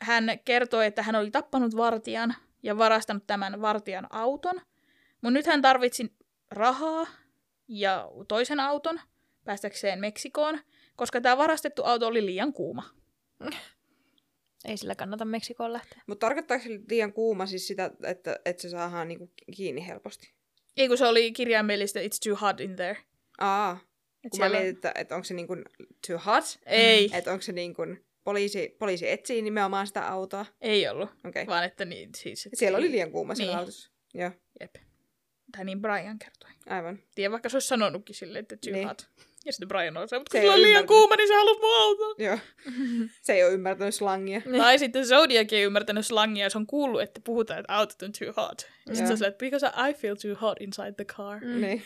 hän kertoi, että hän oli tappanut vartijan ja varastanut tämän vartijan auton. Mutta nyt hän tarvitsi rahaa ja toisen auton päästäkseen Meksikoon, koska tämä varastettu auto oli liian kuuma. Ei sillä kannata Meksikoon lähteä. Mutta tarkoittaako se liian kuuma siis sitä, että, että se saadaan niinku kiinni helposti? Ei kun se oli kirjaimellistä It's too hot in there. Aa. Et Kun mä siellä... mietin, että, että onko se niin kuin too hot, Ei, että onko se niin kuin poliisi, poliisi etsii nimenomaan sitä autoa. ei ollut. Okay. vaan että niin, siis... Et Siellä ei- oli liian kuuma siellä Niin. autossa. Joo, Jep. Tai niin Brian kertoi. aivan. Tiedä, vaikka se olisi sanonutkin silleen, että too Niin. hot. Ja sitten Brian on se, mutta Se kun sulla on liian kuuma, niin sä haluat mun. Joo. se ei ole ymmärtänyt slangia. Tai sitten Zodiac ei ymmärtänyt slangia, ja se on kuullut, että puhutaan, että autot on too hot. Ja sitten se on silleen, että because I feel too hot inside the car. Mm. Niin.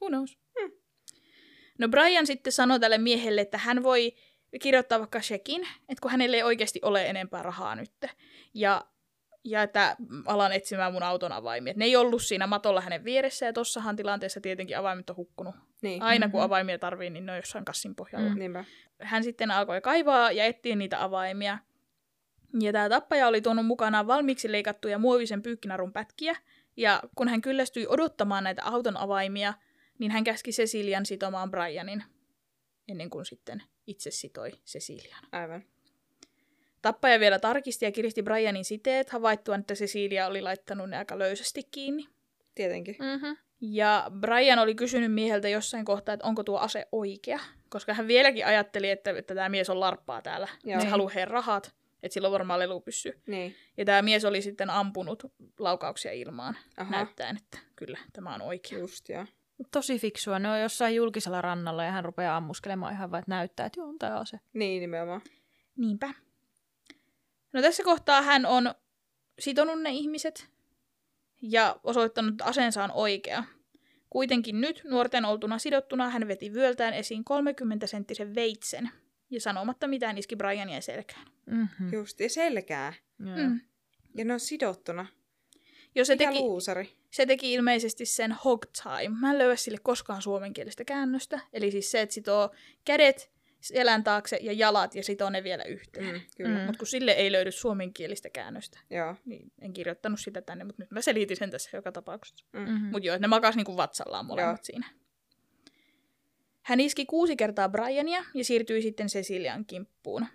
Who knows? No Brian sitten sanoi tälle miehelle, että hän voi kirjoittaa vaikka shekin, että kun hänelle ei oikeasti ole enempää rahaa nyt. Ja, ja että alan etsimään mun auton avaimia. Et ne ei ollut siinä matolla hänen vieressä, ja tossahan tilanteessa tietenkin avaimet on hukkunut. Niin. Aina kun Mhm. avaimia tarvii, niin ne on jossain kassin pohjalla. Mm. Niinpä. Hän sitten alkoi kaivaa ja etsiä niitä avaimia. Ja tämä tappaja oli tuonut mukanaan valmiiksi leikattuja muovisen pyykkinarun pätkiä. Ja kun hän kyllästyi odottamaan näitä auton avaimia, niin hän käski Cecilian sitomaan Brianin, ennen kuin sitten itse sitoi Cecilian. Aivan. Tappaja vielä tarkisti ja kiristi Brianin siteet, havaittuaan, että Cecilia oli laittanut ne aika löysästi kiinni. Tietenkin. Mm-hmm. Ja Brian oli kysynyt mieheltä jossain kohtaa, että onko tuo ase oikea, koska hän vieläkin ajatteli, että, että tämä mies on larppaa täällä. Joo. Ja se haluaa heidän rahat, että sillä on varmaan lelupyssy. Niin. Ja tämä mies oli sitten ampunut laukauksia ilmaan, Aha. näyttäen, että kyllä, tämä on oikea. Just joo. Tosi fiksua. Ne on jossain julkisella rannalla ja hän rupeaa ammuskelemaan ihan vaan, että näyttää, että joo, on tää ase. Niin nimenomaan. Niinpä. No tässä kohtaa hän on sitonut ne ihmiset ja osoittanut, että aseensa on oikea. Kuitenkin nyt nuorten oltuna sidottuna hän veti vyöltään esiin 30-senttisen veitsen ja sanomatta mitään iski Briania selkään. Mm-hmm. Just. Ja selkää. Mm. Ja ne on sidottuna. Jo se Mikä teki, luusari. se teki ilmeisesti sen hog time. Mä en löyä sille koskaan suomenkielistä käännöstä. Eli siis se, että sitoo kädet selän taakse ja jalat ja sitoo ne vielä yhteen. Mm, kyllä. Mm. Mutta kun sille ei löydy suomenkielistä käännöstä, Joo. niin en kirjoittanut sitä tänne, mutta nyt mä selitin sen tässä joka tapauksessa. Mm. Mm-hmm. Mutta joo, että ne makas niinku vatsallaan molemmat Joo. siinä. Hän iski kuusi kertaa Briania ja siirtyi sitten Cecilian kimppuun.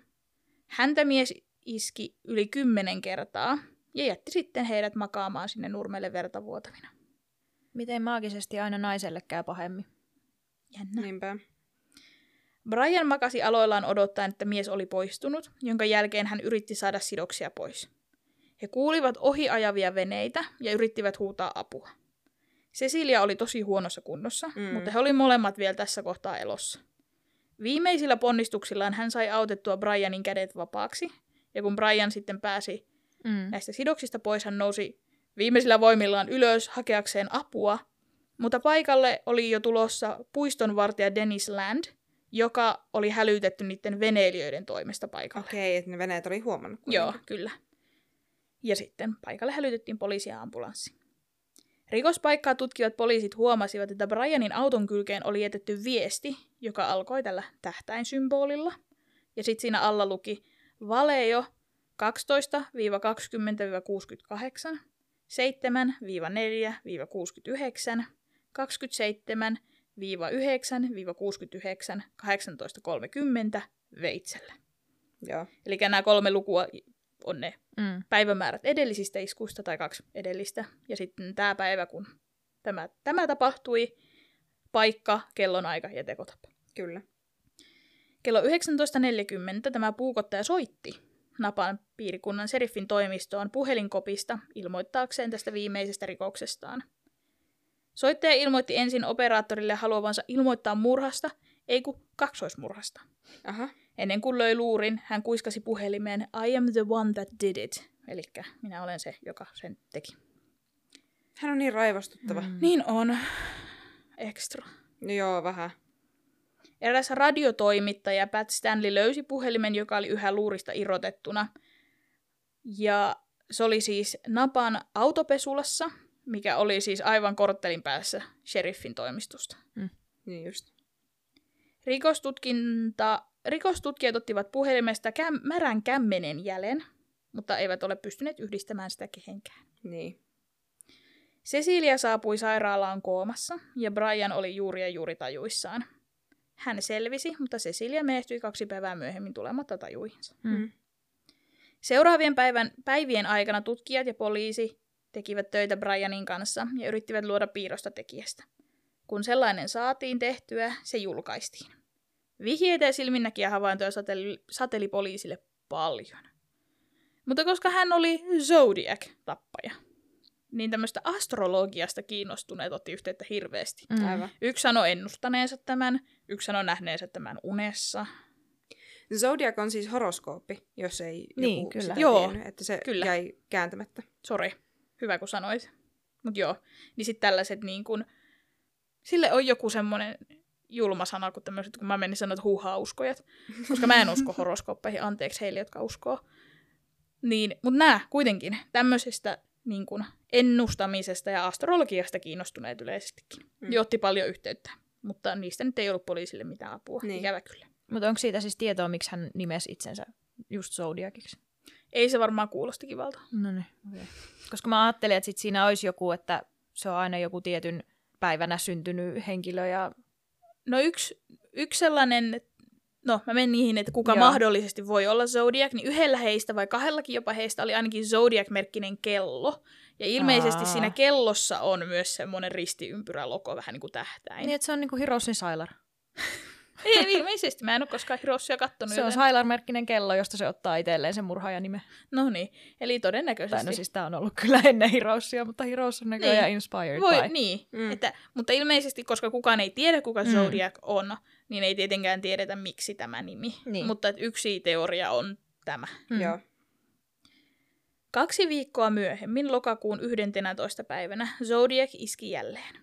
Häntä mies iski yli kymmenen kertaa ja jätti sitten heidät makaamaan sinne nurmelle verta vuotavina. Miten maagisesti aina naiselle käy pahemmin? Jännä. Niinpä. Brian makasi aloillaan odottaen, että mies oli poistunut, jonka jälkeen hän yritti saada sidoksia pois. He kuulivat ohiajavia veneitä ja yrittivät huutaa apua. Cecilia oli tosi huonossa kunnossa, mm. mutta he olivat molemmat vielä tässä kohtaa elossa. Viimeisillä ponnistuksillaan hän sai autettua Brianin kädet vapaaksi, ja kun Brian sitten pääsi Mm. näistä sidoksista pois, hän nousi viimeisillä voimillaan ylös hakeakseen apua, mutta paikalle oli jo tulossa puistonvartija Dennis Land, joka oli hälytetty niiden veneilijöiden toimesta paikalle. Okei, että ne veneet oli huomannut. Joo, kuitenkin. kyllä. Ja sitten paikalle hälytettiin poliisi ja ambulanssi. Rikospaikkaa tutkivat poliisit huomasivat, että Brianin auton kylkeen oli jätetty viesti, joka alkoi tällä tähtäinsymbolilla. Ja sitten siinä alla luki Valeo 12-20-68, 7-4-69, 27-9-69, 18.30 Veitsellä. Joo. Eli nämä kolme lukua on ne Mm. päivämäärät edellisistä iskuista tai kaksi edellistä. Ja sitten tämä päivä, kun tämä, tämä tapahtui, paikka, kellonaika ja tekotapa. Kyllä. Kello 19.40 tämä puukottaja soitti Napan piirikunnan seriffin toimistoon puhelinkopista ilmoittaakseen tästä viimeisestä rikoksestaan. Soittaja ilmoitti ensin operaattorille haluavansa ilmoittaa murhasta, ei kun kaksoismurhasta. Aha. Ennen kuin löi luurin, hän kuiskasi puhelimeen I am the one that did it. Eli minä olen se, joka sen teki. Hän on niin raivostuttava. Mm. Niin on. No joo, vähän. Eräs radiotoimittaja Pat Stanley löysi puhelimen, joka oli yhä luurista irrotettuna. Ja se oli siis Napan autopesulassa, mikä oli siis aivan korttelin päässä sheriffin toimistosta. Niin just. Rikostutkinta, rikostutkijat ottivat puhelimesta käm, märän kämmenen jäljen, mutta eivät ole pystyneet yhdistämään sitä kehenkään. Niin. Cecilia saapui sairaalaan koomassa ja Brian oli juuri ja juuri tajuissaan. Hän selvisi, mutta Cecilia menehtyi kaksi päivää myöhemmin tulematta tajuihinsa. Mm. Seuraavien päivän, päivien aikana tutkijat ja poliisi tekivät töitä Brianin kanssa ja yrittivät luoda piirrosta tekijästä. Kun sellainen saatiin tehtyä, se julkaistiin. Vihjeitä ja silminnäkiä havaintoja sateli, sateli poliisille paljon. Mutta koska hän oli Zodiac-tappaja, niin tämmöistä astrologiasta kiinnostuneet otti yhteyttä hirveästi. Mm. Aivan. Yksi sanoi ennustaneensa tämän, yksi sanoi nähneensä tämän unessa. Zodiac on siis horoskooppi, jos ei Niin, joku kyllä. sitä Joo, tiennyt, että se kyllä. jäi kääntämättä. Sori, hyvä kun sanoit. Mut joo, niin sitten tällaiset niin kun, sille on joku semmoinen julma sana, kun tämmöiset, kun mä menin sanoa, että huuhaa uskojat, koska mä en usko horoskooppeihin, anteeksi heille, jotka uskoo. Niin, mutta nämä kuitenkin tämmöisestä niin kun, ennustamisesta ja astrologiasta kiinnostuneet yleisestikin. Mm. Jo otti paljon yhteyttä, mutta niistä nyt ei ollut poliisille mitään apua. Niin. Ikävä kyllä. Mutta onko siitä siis tietoa, miksi hän nimesi itsensä just Zodiaciksi? Ei se varmaan kuulosti kivalta. No niin, okay. Koska mä ajattelin, että sit siinä olisi joku, että se on aina joku tietyn päivänä syntynyt henkilö ja... No yksi, yksi sellainen, no mä menen niihin, että kuka. Joo. mahdollisesti voi olla Zodiac, niin yhdellä heistä vai kahdellakin jopa heistä oli ainakin Zodiac-merkkinen kello. Ja ilmeisesti Aa. siinä kellossa on myös semmoinen ristiympyrälogo, vähän niin kuin tähtäin. Niin, että se on niinku Hirosin Sailar. Ei, ilmeisesti. Mä en ole koskaan Hirossia kattonut. Se on joten- Sailar-merkkinen kello, josta se ottaa itselleen sen murhaajan nimen. No niin, eli todennäköisesti. Tai no siis tää on ollut kyllä ennen Hirosia, mutta Hirous on näköjään Niin. inspired Voi, by. niin, Mm. mm. että, mutta ilmeisesti, koska kukaan ei tiedä, kuka Mm. Zodiac on, niin ei tietenkään tiedetä, miksi tämä nimi. Niin. Mutta että yksi teoria on tämä. Mm. Joo. Kaksi viikkoa myöhemmin, lokakuun 11. päivänä, Zodiac iski jälleen.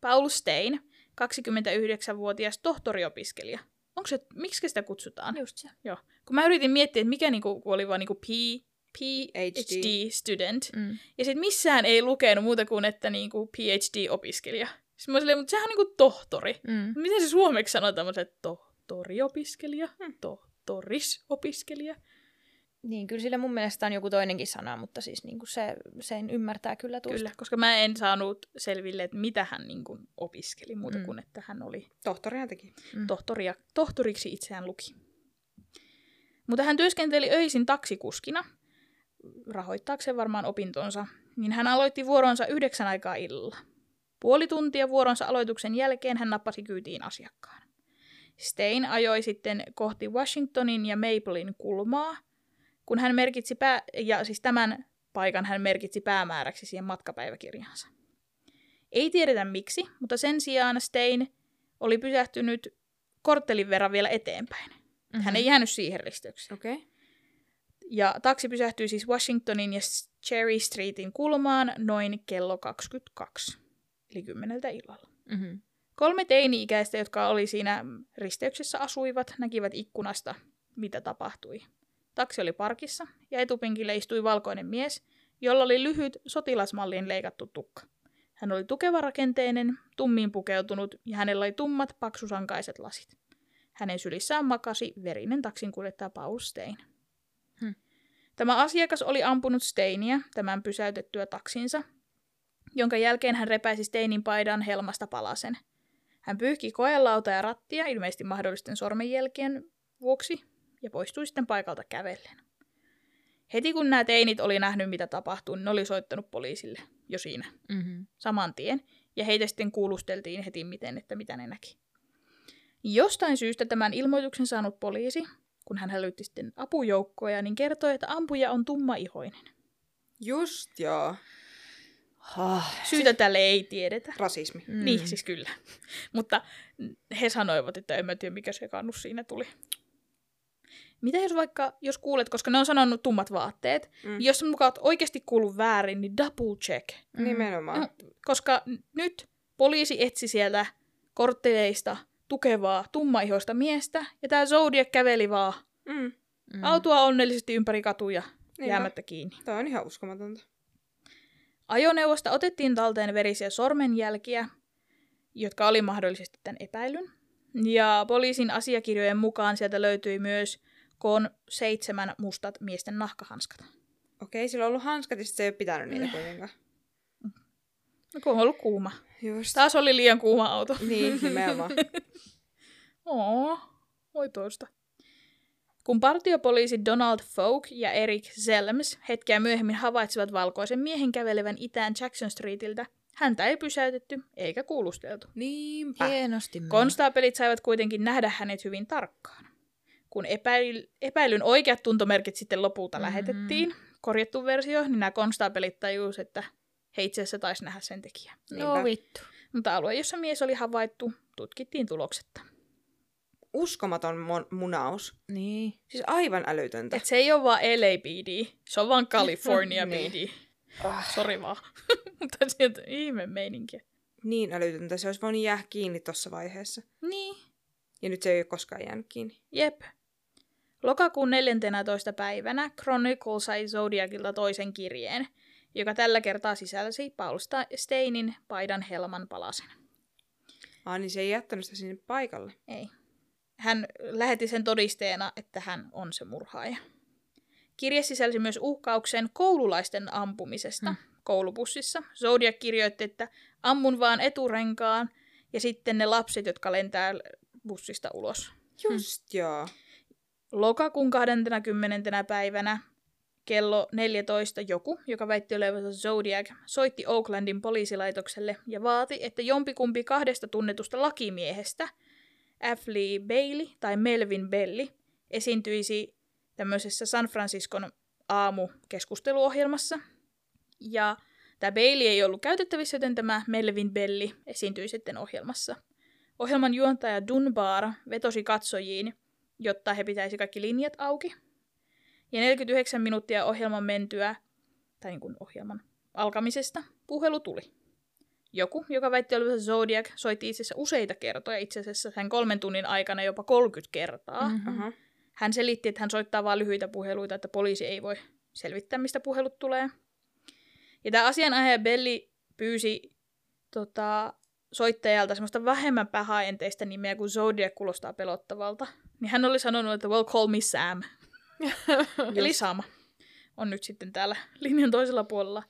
Paul Stein, 29-vuotias tohtoriopiskelija. Onko se, miksi sitä kutsutaan? Just se. Joo. Kun mä yritin miettiä, että mikä niinku, oli vaan niinku P, PhD HD. student, Mm. ja sitten missään ei lukenut muuta kuin, että niinku PhD-opiskelija. Sitten mä silleen, mutta sehän on niinku tohtori. Mm. Miten se suomeksi sanotaan? Että tohtoriopiskelija, tohtorisopiskelija. Niin, kyllä sillä mun mielestä on joku toinenkin sana, mutta siis niinku se, sen ymmärtää kyllä tuosta. Kyllä, koska mä en saanut selville, että mitä hän niin kuin opiskeli, muuta Mm. kuin että hän oli Tohtorihan teki. Mm. tohtoria, tohtoriksi itseään luki. Mutta hän työskenteli öisin taksikuskina, rahoittaakseen varmaan opintonsa, niin hän aloitti vuoronsa yhdeksän aikaa illalla. Puoli tuntia vuoronsa aloituksen jälkeen hän nappasi kyytiin asiakkaan. Stein ajoi sitten kohti Washingtonin ja Maplein kulmaa, kun hän merkitsi pää- ja siis tämän paikan hän merkitsi päämääräksi siihen matkapäiväkirjaansa. Ei tiedetä miksi, mutta sen sijaan Stein oli pysähtynyt korttelin verran vielä eteenpäin. Mm-hmm. Hän ei jäänyt siihen risteykseen. Okay. Ja taksi pysähtyi siis Washingtonin ja Cherry Streetin kulmaan noin kello 22, eli kymmeneltä illalla. Mm-hmm. Kolme teini-ikäistä, jotka oli siinä risteyksessä asuivat, näkivät ikkunasta, mitä tapahtui. Taksi oli parkissa ja etupenkille istui valkoinen mies, jolla oli lyhyt sotilasmalliin leikattu tukka. Hän oli tukeva rakenteinen, tummiin pukeutunut ja hänellä oli tummat, paksusankaiset lasit. Hänen sylissään makasi verinen taksinkuljettaja Paul Stein. Hmm. Tämä asiakas oli ampunut Steinia tämän pysäytettyä taksinsa, jonka jälkeen hän repäisi Steinin paidan helmasta palasen. Hän pyyhki koelauta ja rattia ilmeisesti mahdollisten sormenjälkien vuoksi ja poistui sitten paikalta kävellen. Heti kun nämä teinit oli nähnyt, mitä tapahtui, niin ne oli soittanut poliisille jo siinä Mm-hmm. saman tien, ja heitä sitten kuulusteltiin heti miten, että mitä ne näki. Jostain syystä tämän ilmoituksen saanut poliisi, kun hän hälytti sitten apujoukkoja, niin kertoi, että ampuja on tummaihoinen. Just joo. Ah. Syytä tälle ei tiedetä. Rasismi. Mm. Niin, siis kyllä. Mutta he sanoivat, että en mä tiedä, mikä se kannus siinä tuli. Mitä jos vaikka, jos kuulet, koska ne on sanonut tummat vaatteet, Mm. mm. jos mukaan oot oikeasti kuullut väärin, niin double check. Mm. Nimenomaan. No, koska nyt poliisi etsi sieltä kortteleista tukevaa tummaihoista miestä, ja tämä Zodiac käveli vaan Mm. Mm. autua onnellisesti ympäri katuja Niinpä. jäämättä kiinni. Toi on ihan uskomatonta. Ajoneuvosta otettiin talteen verisiä sormenjälkiä, jotka oli mahdollisesti tämän epäilyn. Ja poliisin asiakirjojen mukaan sieltä löytyi myös koon seitsemän mustat miesten nahkahanskat. Okei, sillä on ollut hanskat ja se ei ole pitänyt niitä kuitenkaan. No kun on ollut kuuma. Just. Taas oli liian kuuma auto. Niin, nimenomaan. Oo, voi toista. Kun partiopoliisi Donald Folk ja Eric Zelms hetkeä myöhemmin havaitsivat valkoisen miehen kävelevän itään Jackson Streetiltä, Häntä ei pysäytetty eikä kuulusteltu. Niinpä. Hienosti. Konstaapelit saivat kuitenkin nähdä hänet hyvin tarkkaan. Kun epäil, epäilyn oikeat tuntomerkit sitten lopulta Mhm. mm-hmm. lähetettiin, korjattu versio, niin nämä konstaapelit tajusivat, että he itse asiassa taisi nähdä sen tekijä. No Niinpä. vittu. Mutta alue, jossa mies oli havaittu, tutkittiin tuloksetta. Uskomaton mon- munaus. Niin. Siis aivan älytöntä. Et se ei ole vaan LAPD, se on vaan California Niin. PD. Ah. Sori vaan. Mutta sieltä ihme meininkiä. Niin älytöntä. Se olisi voinut jäädä kiinni tuossa vaiheessa. Niin, Ja nyt se ei ole koskaan jäänyt kiinni. jep. Lokakuun 14. päivänä Chronicle sai Zodiacilta toisen kirjeen, joka tällä kertaa sisälsi Paul Steinin paidan helman palasen. Ah, niin se ei jättänyt sitä sinne paikalle. Ei. Hän lähetti sen todisteena, että hän on se murhaaja. Kirje sisälsi myös uhkauksen koululaisten ampumisesta Hmm. koulubussissa. Zodiac kirjoitti, että ammun vaan eturenkaan ja sitten ne lapset, jotka lentää bussista ulos. Just joo. Lokakuun 20. päivänä kello 14 joku, joka väitti olevansa Zodiac, soitti Oaklandin poliisilaitokselle ja vaati, että jompikumpi kahdesta tunnetusta lakimiehestä, Ashley Bailey tai Melvin Belli, esiintyisi tämmöisessä San Franciscon aamukeskusteluohjelmassa. Ja tämä Bailey ei ollut käytettävissä, joten tämä Melvin Belli esiintyi sitten ohjelmassa. Ohjelman juontaja Dunbar vetosi katsojiin, jotta he pitäisi kaikki linjat auki. Ja 49 minuuttia ohjelman mentyä, tai niin kuin ohjelman alkamisesta, puhelu tuli. Joku, joka väitti olevansa Zodiac, soitti itse asiassa useita kertoja, itse asiassa sen kolmen tunnin aikana jopa 30 kertaa. Mm. Mhm. Aha. Hän selitti, että hän soittaa vain lyhyitä puheluita, että poliisi ei voi selvittää, mistä puhelut tulee. Ja tämä asianajaja Belli pyysi tota, soittajalta semmoista vähemmän pahaenteistä nimeä, kun Zodiac kuulostaa pelottavalta. Niin hän oli sanonut, että well, call me Sam. Eli sama. On nyt sitten täällä linjan toisella puolella.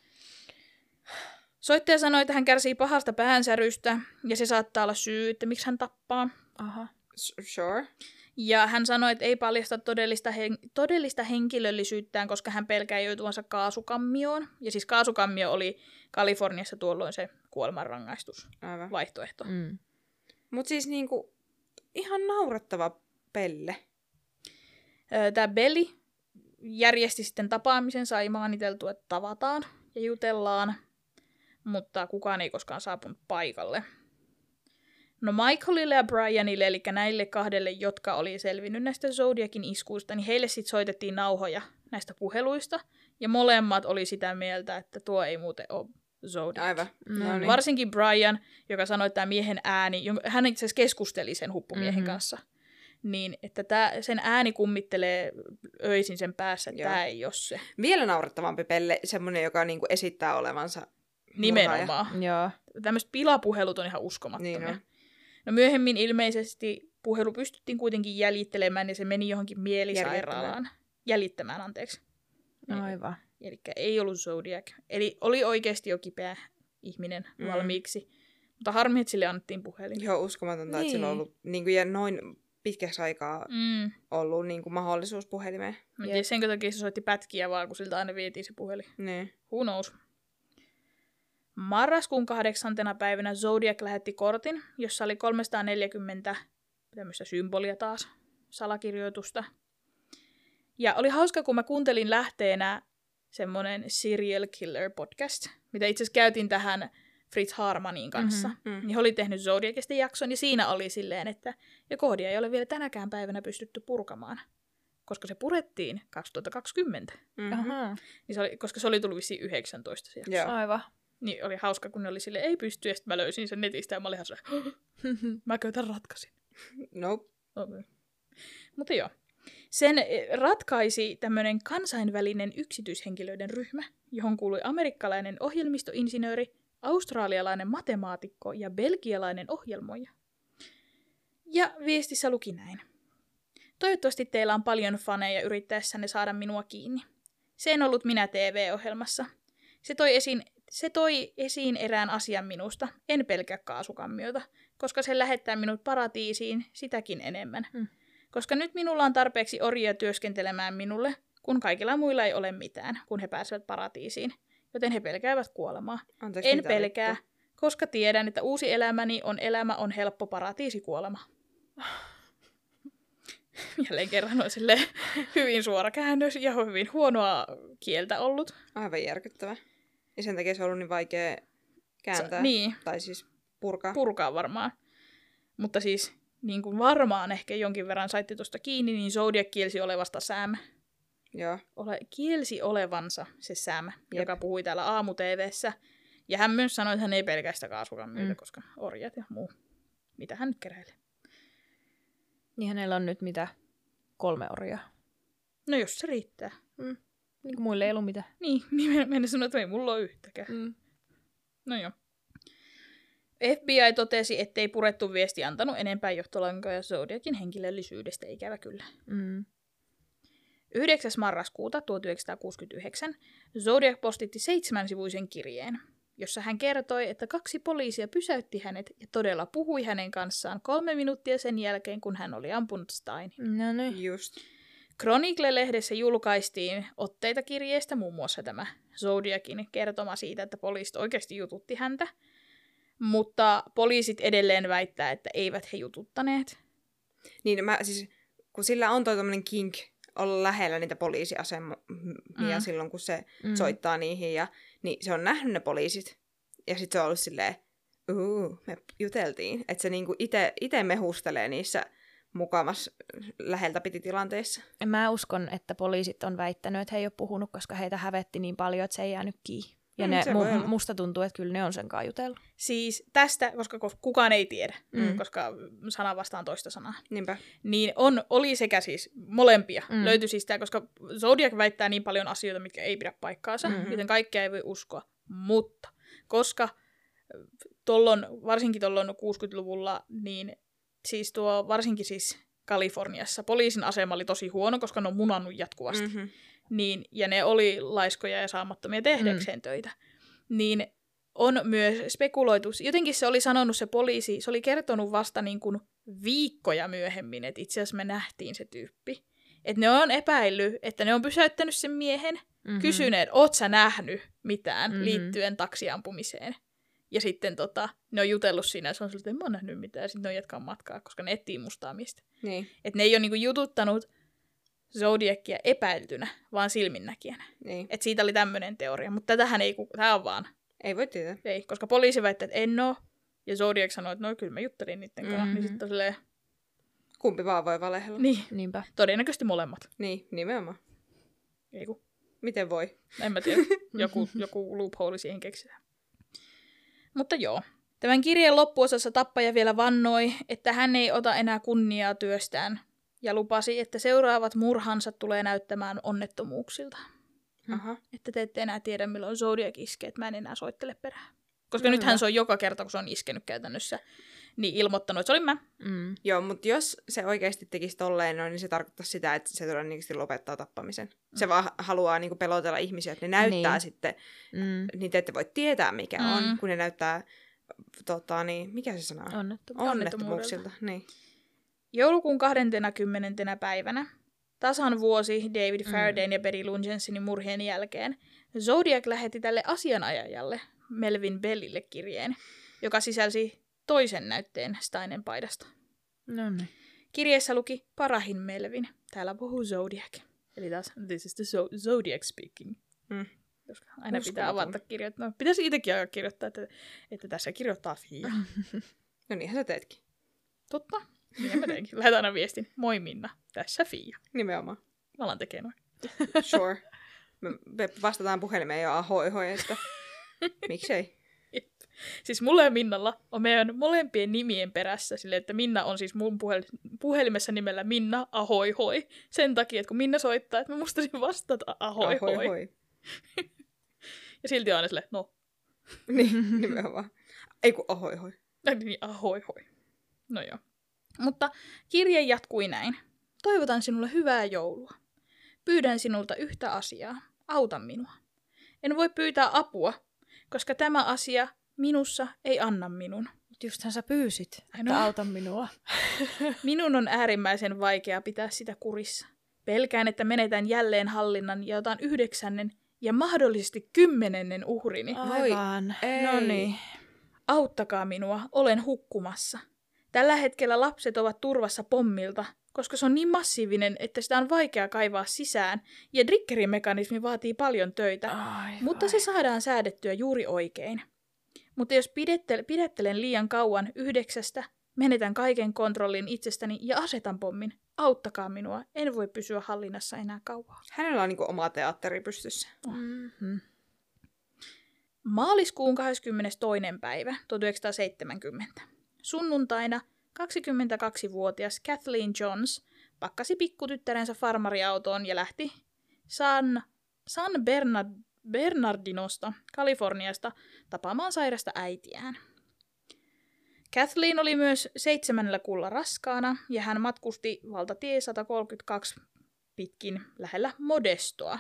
Soittaja sanoi, että hän kärsii pahasta päänsärystä ja se saattaa olla syy, että miksi hän tappaa. Aha. Sure. Ja hän sanoi, että ei paljasta todellista, hen- todellista henkilöllisyyttään, koska hän pelkää joutuvansa kaasukammioon. Ja siis kaasukammio oli Kaliforniassa tuolloin se kuolemanrangaistus Aivan. vaihtoehto. Mm. Mut siis niinku, ihan naurettava pelle. Tämä Belli järjesti sitten tapaamisen, sai maaniteltua, että tavataan ja jutellaan, mutta kukaan ei koskaan saapunut paikalle. No Michaelille ja Brianille, eli näille kahdelle, jotka oli selvinnyt näistä Zodiakin iskuista, niin heille sitten soitettiin nauhoja näistä puheluista, ja molemmat oli sitä mieltä, että tuo ei muuten ole Zodiac. Aivan. No No niin. niin. Varsinkin Brian, joka sanoi, että tämä miehen ääni, hän itse asiassa keskusteli sen huppumiehen Mhm. mm-hmm. kanssa, niin että tää, sen ääni kummittelee öisin sen päässä, että tämä ei ole se. Vielä naurettavampi pelle, semmonen, joka niinku esittää olevansa. Nimenomaan. Joo. Tämmöiset pilapuhelut on ihan uskomattomia. Niin on. No myöhemmin ilmeisesti puhelu pystyttiin kuitenkin jäljittelemään ja se meni johonkin mielisairaalaan. Jäljittämään, anteeksi. Aivan. Eli ei ollut Zodiac. Eli oli oikeasti jo kipeä ihminen Mm. valmiiksi. Mutta harmi, että sille annettiin puhelin. Joo, uskomatonta, että sillä on Niin. ollut niinku, ja noin pitkäksi aikaa Mm. ollut niinku, mahdollisuus puhelimeen. Mä en Jep. tiedä, senkö takia se soitti pätkiä vaan, kun siltä aina vietiin se puhelin. Niin. Who knows? Marraskuun kahdeksantena päivänä Zodiac lähetti kortin, jossa oli 340 tämmöistä symbolia taas, salakirjoitusta. Ja oli hauska, kun mä kuuntelin lähteenä semmonen Serial Killer podcast, mitä itse asiassa käytin tähän Fritz Harmanin kanssa. Mhm, Mm-hmm. mm. Niin he oli tehnyt Zodiacista jakson, ja siinä oli silleen, että ja koodia ei ole vielä tänäkään päivänä pystytty purkamaan, koska se purettiin 2020. Mm-hmm. Aha. Niin se oli, koska se oli tullut vissiin 19 se jakso. Joo. Aivan. Niin oli hauska, kun ne oli sille ei pysty, ja sitten mä löysin sen netistä, ja mä olin ihan se, mä tämän ratkaisin. Nope. Okay. Mutta joo. Sen eh, ratkaisi tämmöinen kansainvälinen yksityishenkilöiden ryhmä, johon kuului amerikkalainen ohjelmistoinsinööri, australialainen matemaatikko ja belgialainen ohjelmoija. Ja viestissä luki näin. Toivottavasti teillä on paljon faneja yrittäessänne saada minua kiinni. Se en ollut minä TV-ohjelmassa. Se toi esiin, se toi esiin erään asian minusta, en pelkää kaasukammiota, koska se lähettää minut paratiisiin sitäkin enemmän. Mm. Koska nyt minulla on tarpeeksi orjia työskentelemään minulle, kun kaikilla muilla ei ole mitään, kun he pääsevät paratiisiin. Joten he pelkäävät kuolemaa. Anteeksi, En pelkää, vittua? koska tiedän, että uusi elämäni on elämä on helppo paratiisikuolema. Jälleen kerran on silleen hyvin suora käännös ja hyvin huonoa kieltä ollut. Aivan järkyttävä. Ja sen takia se on ollut niin vaikea kääntää. Se- niin. Tai siis purkaa. Purkaa varmaan. Mutta siis niin kuin varmaan ehkä jonkin verran saitte tuosta kiinni, niin Zodiac kielsi olevasta Sam. Joo. Ole, kielsi olevansa se Sam, Jep. joka puhui täällä aamu TV:ssä. Ja hän myös sanoi, että hän ei pelkästä kaasukan myötä, Mm. koska orjat ja muu. Mitä hän nyt keräilee? Niin hänellä on nyt mitä? Kolme orjaa. No jos se riittää. Niin kuin muille ei ollut mitään. Niin, niin mennä sanoa, että ei mulla ole yhtäkään. Mm. No joo. FBI totesi, ettei purettu viesti antanut enempää johtolankoja Zodiacin henkilöllisyydestä, ikävä kyllä. Mm. 9. marraskuuta 1969 Zodiac postitti seitsemänsivuisen kirjeen, jossa hän kertoi, että kaksi poliisia pysäytti hänet ja todella puhui hänen kanssaan kolme minuuttia sen jälkeen, kun hän oli ampunut Steinin. No niin. Just. Chronicle-lehdessä julkaistiin otteita kirjeestä, muun muassa tämä Zodiacin kertoma siitä, että poliisit oikeasti jututti häntä, mutta poliisit edelleen väittää, että eivät he jututtaneet. Niin mä siis, kun sillä on toi kink olla lähellä niitä poliisiasemia Mm. silloin, kun se Mm. soittaa niihin, ja niin se on nähnyt ne poliisit. Ja sit se on ollut silleen, uu, me juteltiin. Että se niinku ite mehustelee niissä mukamas läheltä piti tilanteissa. Mä uskon, että poliisit on väittänyt, että he ei ole puhunut, koska heitä hävetti niin paljon, että se ei jäänyt kiinni. Ja Mm, ne, mu- musta tuntuu, että kyllä ne on sen jutellut. Siis tästä, koska kos- kukaan ei tiedä, Mm. koska sana vastaan toista sanaa, Niinpä. niin on, oli sekä siis molempia. Mm. Mm. Löytyi siis tämä, koska Zodiac väittää niin paljon asioita, mitkä ei pidä paikkaansa, Mhm. mm-hmm. joten kaikkea ei voi uskoa. Mutta koska tollon, varsinkin tuolloin 60-luvulla, niin siis tuo varsinkin siis Kaliforniassa poliisin asema oli tosi huono, koska ne on munannut jatkuvasti. Mm-hmm. Niin, ja ne oli laiskoja ja saamattomia tehdäkseen mm. töitä. Niin on myös spekuloitu, jotenkin se oli sanonut se poliisi, se oli kertonut vasta niin kuin viikkoja myöhemmin, että itse asiassa me nähtiin se tyyppi. Että ne on epäillyt, että ne on pysäyttänyt sen miehen, Mm-hmm. kysyneet, oot sä nähnyt mitään Mhm. mm-hmm. liittyen taksiampumiseen. Ja sitten tota, ne on jutellut siinä ja se on siltä, että en mä oon nähnyt mitään. Ja sitten ne on jatkaa matkaa, koska ne etsii mustaa miestä. Niin, Että ne ei ole niinku jututtanut Zodiacia epäiltynä, vaan silminnäkijänä. niin. Et siitä oli tämmöinen teoria, mutta tätähän ei, tää on vaan, Ei voi tietää. ei, koska poliisi väittää, että en oo, ja Zodiac sanoi, että no kyllä mä juttelin niiden kanssa, mm-hmm. Mhm. niin sitten silleen, Kumpi vaan voi valehella. niin, Niinpä. todennäköisesti molemmat. Niin, nimenomaan. Ei kun, Miten voi? en mä tiedä, joku, joku loophole siihen keksitään. Mutta joo, tämän kirjeen loppuosassa tappaja vielä vannoi, että hän ei ota enää kunniaa työstään, ja lupasi, että seuraavat murhansa tulee näyttämään onnettomuuksilta. Aha. että te ette enää tiedä, milloin Zodiac iskee, että mä en enää soittele perään. Koska No nythän se on joka kerta, kun se on iskenyt käytännössä, niin ilmoittanut, että se olin mä. Mm. Joo, mutta jos se oikeasti tekisi tolleen, no, niin se tarkoittaa sitä, että se todennäköisesti lopettaa tappamisen. Se vaan haluaa niinku pelotella ihmisiä, että ne näyttää Niin. sitten, Mm. niin te ette voi tietää mikä Mm. on, kun ne näyttää, tota, niin, mikä se sana on? Onnettomuus. Onnettomuuksilta. Niin. Joulukuun 20. päivänä, tasan vuosi David Mm. Faradayn ja Betty Lungensenin murhien jälkeen, Zodiac lähetti tälle asianajajalle, Melvin Bellille kirjeen, joka sisälsi toisen näytteen Steinen paidasta. No niin. Kirjeessä luki Parahin Melvin. Täällä puhuu Zodiac. Eli taas, this is the Zo- Zodiac speaking. Mm. Koska aina pitää Uskomaton. avata kirjoittaa. No, pitäisi itsekin aika kirjoittaa, että, että tässä kirjoittaa Fia. No niinhän sä teetkin. Totta. Niin mä teinkin. Lähetän aina viestin. Moi Minna, tässä Fia. Nimenomaan. Mä alan tekee noin. Sure. Me vastataan puhelimeen jo ahoi hoi, että miksei. Siis mulla ja Minnalla on meidän molempien nimien perässä silleen, että Minna on siis mun puhel- puhelimessa nimellä Minna ahoi hoi. Sen takia, että kun Minna soittaa, että mä mustasin vastata ahoi, ahoi, hoi. hoi. Ja silti on aina silleen, no, Niin, nimenomaan. Ei kun ahoi hoi. niin ahoi hoi. No joo. Mutta kirje jatkui näin. Toivotan sinulle hyvää joulua. Pyydän sinulta yhtä asiaa. Auta minua. En voi pyytää apua, koska tämä asia minussa ei anna minun. Mut justhan sä pyysit, että no. auta minua. Minun on äärimmäisen vaikea pitää sitä kurissa. Pelkään, että menetän jälleen hallinnan ja otan yhdeksännen ja mahdollisesti kymmenennen uhrini. Voi, Aivan. ei. No niin. Auttakaa minua, olen hukkumassa. Tällä hetkellä lapset ovat turvassa pommilta, koska se on niin massiivinen, että sitä on vaikea kaivaa sisään, ja drikkerimekanismi vaatii paljon töitä, Ai, mutta se saadaan säädettyä juuri oikein. Mutta jos pidettelen, pidettelen liian kauan yhdeksästä, menetän kaiken kontrollin itsestäni ja asetan pommin. Auttakaa minua, en voi pysyä hallinnassa enää kauaa. Hänellä on niinku oma teatteri pystyssä. Mm-hmm. Maaliskuun 22. päivä 1970. Sunnuntaina 22-vuotias Kathleen Johns pakkasi pikkutyttärensä farmariautoon ja lähti San, San Bernard, Bernardinosta, Kaliforniasta, tapaamaan sairasta äitiään. Kathleen oli myös seitsemännellä kuulla raskaana ja hän matkusti valtatie 132 pitkin lähellä Modestoa.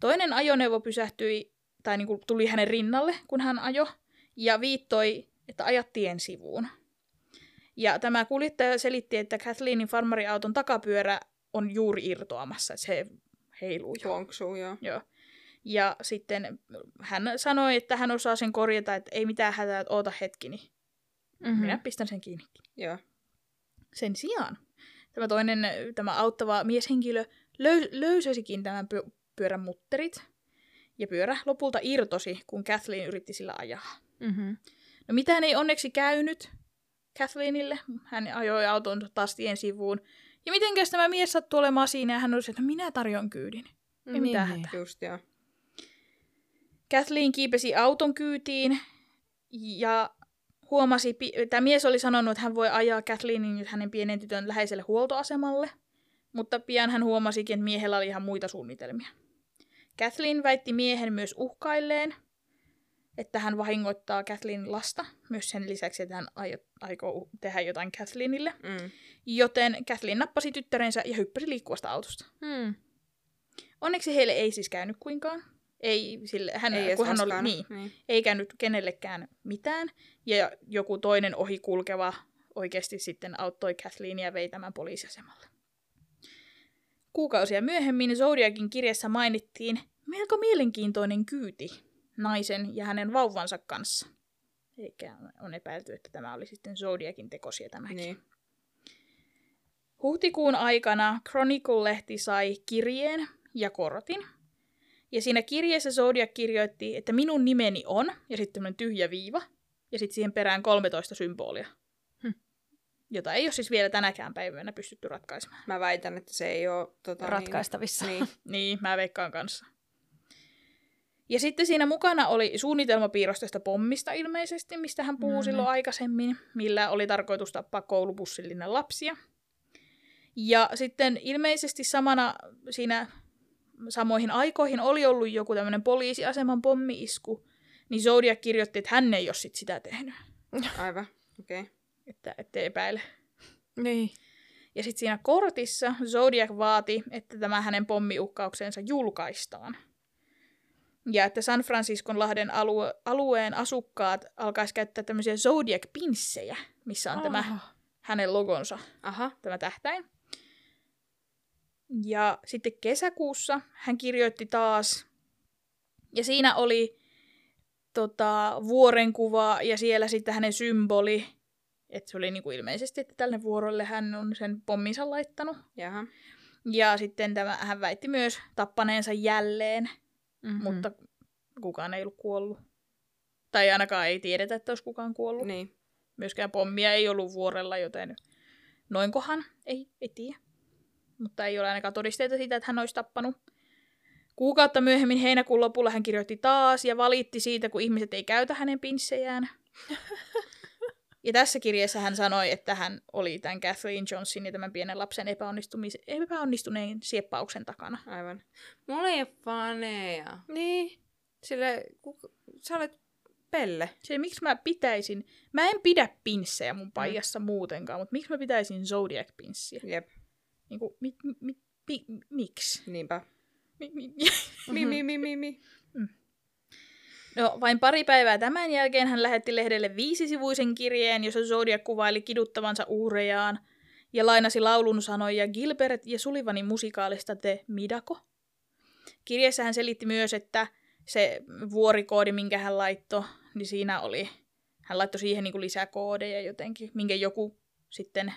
Toinen ajoneuvo pysähtyi tai niin kuin tuli hänen rinnalle, kun hän ajo, ja viittoi, että ajat tien sivuun. Ja tämä kuljettaja selitti, että Kathleenin farmariauton takapyörä on juuri irtoamassa, että se heiluu jo. Joo. Joo. Ja sitten hän sanoi, että hän osaa sen korjata, että ei mitään hätää, että oota hetki, niin Mm-hmm. minä pistän sen kiinni. Joo. Sen sijaan tämä toinen, tämä auttava mieshenkilö löy- löysäsikin tämän py- pyörän mutterit, ja pyörä lopulta irtosi, kun Kathleen yritti sillä ajaa. Mm-hmm. No mitään ei onneksi käynyt Kathleenille. Hän ajoi auton taas tien sivuun. Ja mitenkäs tämä mies sattui olemaan siinä ja hän oli se, että minä tarjon kyydin. Ei mitään niin. hätää. Just joo. Kathleen kiipesi auton kyytiin ja huomasi, tämä mies oli sanonut, että hän voi ajaa Kathleenin nyt hänen pienen tytön läheiselle huoltoasemalle, mutta pian hän huomasikin, että miehellä oli ihan muita suunnitelmia. Kathleen väitti miehen myös uhkailleen, että hän vahingoittaa Kathleenin lasta, myös sen lisäksi, että hän aio- aikoo tehdä jotain Kathleenille. Mm. Joten Kathleen nappasi tyttärensä ja hyppäsi liikkuvasta autosta. Mm. Onneksi heille ei siis käynyt kuinkaan. Ei, sille, hän, Ei kun hän oli, niin, niin. ei käynyt kenellekään mitään. Ja joku toinen ohikulkeva oikeasti sitten auttoi Kathleenia ja vei tämän poliisiasemalle. Kuukausia myöhemmin Zodiakin kirjassa mainittiin melko mielenkiintoinen kyyti naisen ja hänen vauvansa kanssa. Eikä on epäilty, että tämä oli sitten Zodiakin tekosia tämäkin. Niin. Huhtikuun aikana Chronicle-lehti sai kirjeen ja kortin. Ja siinä kirjeessä Zodiac kirjoitti, että minun nimeni on, ja sitten tämmöinen tyhjä viiva, ja sitten siihen perään 13 symbolia. Hm. Jota ei ole siis vielä tänäkään päivänä pystytty ratkaisemaan. Mä väitän, että se ei ole tota, Ratkaistavissa. Niin, niin. Niin, mä veikkaan kanssa. Ja sitten siinä mukana oli suunnitelmapiirros tästä pommista ilmeisesti, mistä hän puhui No niin. silloin aikaisemmin, millä oli tarkoitus tappaa koulubussillinen lapsia. Ja sitten ilmeisesti samana siinä samoihin aikoihin oli ollut joku tämmöinen poliisiaseman pommiisku, niin Zodiac kirjoitti, että hän ei ole sit sitä tehnyt, Aivan. Okei. Okay. että ettei epäile. Niin. Ja sitten siinä kortissa Zodiac vaati, että tämä hänen pommiuhkauksensa julkaistaan. Ja että San Franciscon lahden alue- alueen asukkaat alkaisi käyttää tämmöisiä Zodiac-pinssejä, missä on tämä Ah. hänen logonsa, Aha. tämä tähtäin. Ja sitten kesäkuussa hän kirjoitti taas, ja siinä oli tota, vuorenkuva ja siellä sitten hänen symboli, että se oli niinku ilmeisesti, että tälle vuorolle hän on sen pomminsa laittanut. Jaha. Ja sitten tämä, hän väitti myös tappaneensa jälleen, Mm-hmm. mm. mutta kukaan ei ollut kuollut. Tai ainakaan ei tiedetä, että olisi kukaan kuollut. Niin. Niin. Myöskään pommia ei ollut vuorella, joten noinkohan, ei, ei tiedä. Mutta ei ole ainakaan todisteita siitä, että hän olisi tappanut. Kuukautta myöhemmin heinäkuun lopulla hän kirjoitti taas ja valitti siitä, kun ihmiset ei käytä hänen pinssejään. Ja tässä kirjeessä hän sanoi, että hän oli tämän Kathleen Johnson ja tämän pienen lapsen epäonnistumis- epäonnistuneen sieppauksen takana. Aivan. Mulla ei ole faneja. Niin. Sille, ku, sä olet Pelle. Se, miksi mä pitäisin... Mä en pidä pinssejä mun paijassa mm. muutenkaan, mutta miksi mä pitäisin Zodiac-pinssiä? Jep. Niin kuin, mi, mi, mi, mi, miksi? Niinpä. Mi, mi, Mi, mi, mi, mi, mi. No, vain pari päivää tämän jälkeen hän lähetti lehdelle viisisivuisen kirjeen, jossa Zodiac kuvaili kiduttavansa uhrejaan ja lainasi laulun sanoja Gilbert ja Sullivanin musikaalista The Midako. Kirjeessä hän selitti myös, että se vuorikoodi, minkä hän laittoi, niin siinä oli hän laittoi siihen niin kuin lisää koodeja jotenkin, minkä joku sitten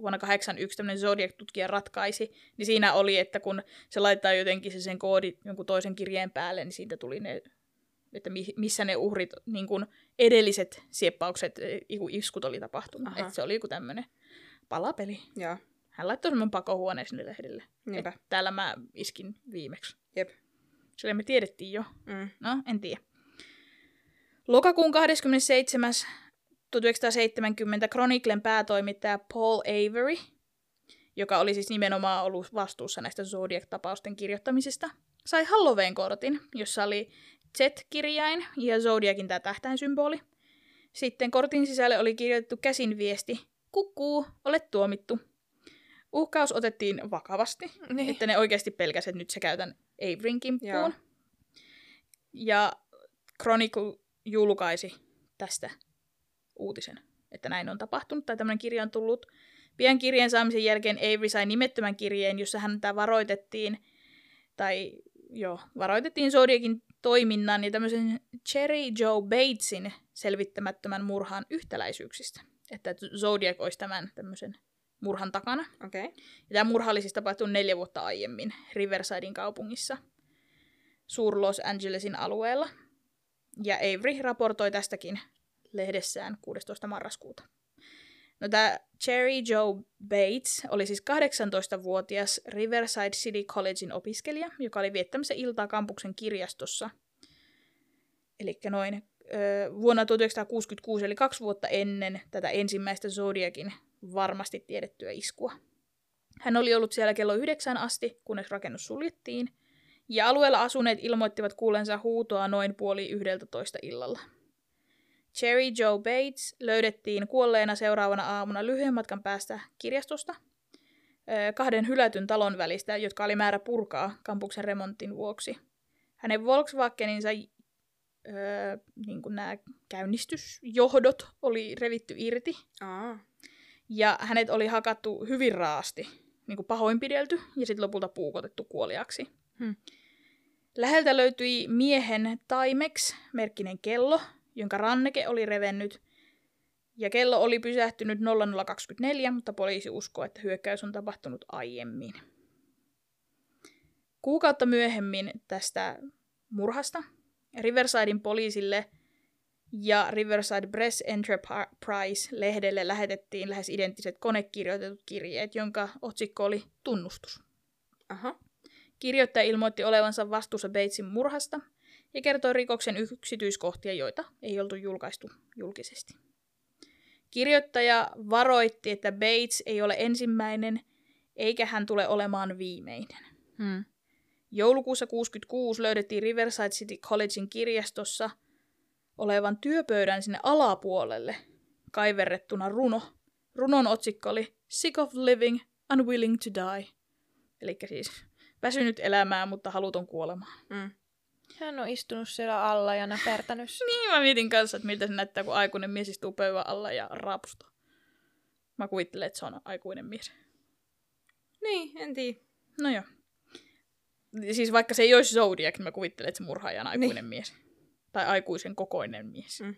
vuonna 81 tämmöinen Zodiac-tutkija ratkaisi, niin siinä oli, että kun se laittaa jotenkin se sen koodi jonkun toisen kirjeen päälle, niin siitä tuli ne, että missä ne uhrit, niin kuin edelliset sieppaukset, e, iskut oli tapahtunut. Että se oli joku tämmöinen palapeli. Joo. Hän laittoi semmoinen pakohuoneen sinne lehdelle. Niinpä. Et täällä mä iskin viimeksi. Jep. Sillä me tiedettiin jo. Mm. No, en tiedä. Lokakuun 27. 1970 Chroniclen päätoimittaja Paul Avery, joka oli siis nimenomaan ollut vastuussa näistä Zodiac-tapausten kirjoittamisesta, sai Halloween-kortin, jossa oli Z-kirjain ja Zodiacin tämä tähtäinsymboli. Sitten kortin sisälle oli kirjoitettu käsin viesti, kukkuu, olet tuomittu. Uhkaus otettiin vakavasti, niin. että ne oikeasti pelkäsivät, että nyt se käytän Averyn kimppuun. Joo. Ja Chronicle julkaisi tästä uutisen, että näin on tapahtunut, tai tämmöinen kirja on tullut. Pian kirjeen saamisen jälkeen Avery sai nimettömän kirjeen, jossa häntä varoitettiin, tai joo, varoitettiin Zodiakin toiminnan ja tämmöisen Cherry Joe Batesin selvittämättömän murhan yhtäläisyyksistä. Että Zodiac olisi tämän tämmöisen murhan takana. Okay. Ja tämä murha oli siis tapahtunut neljä vuotta aiemmin Riversidein kaupungissa, Suur Los Angelesin alueella. Ja Avery raportoi tästäkin lehdessään 16. marraskuuta. No tämä Cherry Joe Bates oli siis 18-vuotias Riverside City Collegein opiskelija, joka oli viettämässä iltaa kampuksen kirjastossa. Eli noin ö, vuonna 1966, eli kaksi vuotta ennen tätä ensimmäistä Zodiakin varmasti tiedettyä iskua. Hän oli ollut siellä kello yhdeksän asti, kunnes rakennus suljettiin, ja alueella asuneet ilmoittivat kuulensa huutoa noin puoli yhdeltä toista illalla. Cherry Joe Bates löydettiin kuolleena seuraavana aamuna lyhyen matkan päästä kirjastosta kahden hylätyn talon välistä, jotka oli määrä purkaa kampuksen remontin vuoksi. Hänen Volkswageninsa öö, niin nämä käynnistysjohdot oli revitty irti. Aa. Ja hänet oli hakattu hyvin raasti, niin kuin pahoinpidelty ja sitten lopulta puukotettu kuoliaksi. Hmm. Läheltä löytyi miehen Timex-merkkinen kello, jonka ranneke oli revennyt, ja kello oli pysähtynyt 0024, mutta poliisi uskoo, että hyökkäys on tapahtunut aiemmin. Kuukautta myöhemmin tästä murhasta Riversidein poliisille ja Riverside Press Enterprise-lehdelle lähetettiin lähes identtiset konekirjoitetut kirjeet, jonka otsikko oli tunnustus. Aha. Kirjoittaja ilmoitti olevansa vastuussa Batesin murhasta ja kertoi rikoksen yksityiskohtia, joita ei oltu julkaistu julkisesti. Kirjoittaja varoitti, että Bates ei ole ensimmäinen, eikä hän tule olemaan viimeinen. Hmm. Joulukuussa 66 löydettiin Riverside City Collegein kirjastossa olevan työpöydän sinne alapuolelle kaiverrettuna runo. Runon otsikko oli Sick of living, unwilling to die. Eli siis väsynyt elämään, mutta haluton kuolemaan. Mm. Hän on istunut siellä alla ja näpertänyt. niin, mä mietin kanssa, että miltä se näyttää, kun aikuinen mies istuu pöydän alla ja raapustaa. Mä kuvittelen, että se on aikuinen mies. Niin, en tiedä. No joo. Siis vaikka se ei olisi Zodiac, niin mä kuvittelen, että se murhaaja on aikuinen niin. mies. Tai aikuisen kokoinen mies. Mm.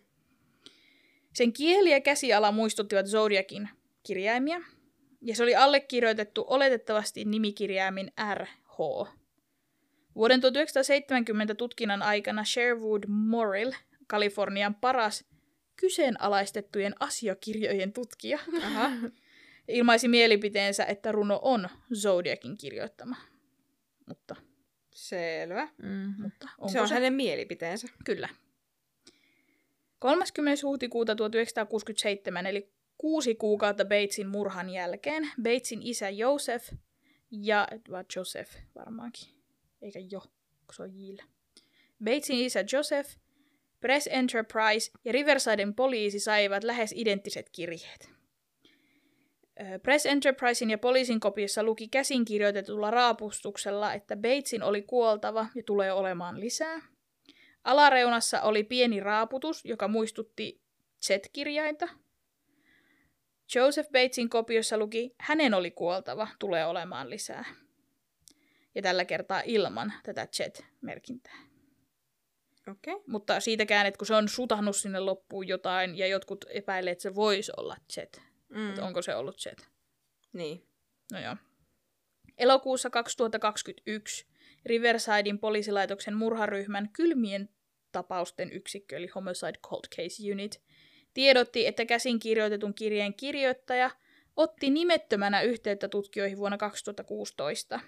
Sen kieli ja käsiala muistuttivat Zodiacin kirjaimia, ja se oli allekirjoitettu oletettavasti nimikirjaimin RH. Vuoden 1970 tutkinnan aikana Sherwood Morrill, Kalifornian paras kyseenalaistettujen asiakirjojen tutkija, Aha. ilmaisi mielipiteensä, että runo on Zodiacin kirjoittama. Mutta, Selvä. Mm. mutta onko Se on hänen mielipiteensä. Kyllä. 30. huhtikuuta 1967, eli kuusi kuukautta Batesin murhan jälkeen, Batesin isä Joseph ja, vai Joseph varmaankin, eikä jo, kun se on Jillä. Batesin isä Joseph, Press Enterprise ja Riversiden poliisi saivat lähes identtiset kirjeet. Press Enterprisein ja poliisin kopiossa luki käsinkirjoitetulla raapustuksella, että Batesin oli kuoltava ja tulee olemaan lisää. Alareunassa oli pieni raaputus, joka muistutti Z-kirjainta. Joseph Batesin kopiossa luki, hänen oli kuoltava, tulee olemaan lisää. Ja tällä kertaa ilman tätä Z-merkintää. Okei. Okay. Mutta siitäkään, että kun se on sutannut sinne loppuun jotain, ja jotkut epäilee, että se voisi olla Jet. Mm. Että onko se ollut Jet. Niin. No joo. Elokuussa 2021 Riversidein poliisilaitoksen murharyhmän kylmien tapausten yksikkö, eli Homicide Cold Case Unit, tiedotti, että käsin kirjoitetun kirjeen kirjoittaja otti nimettömänä yhteyttä tutkijoihin vuonna 2016.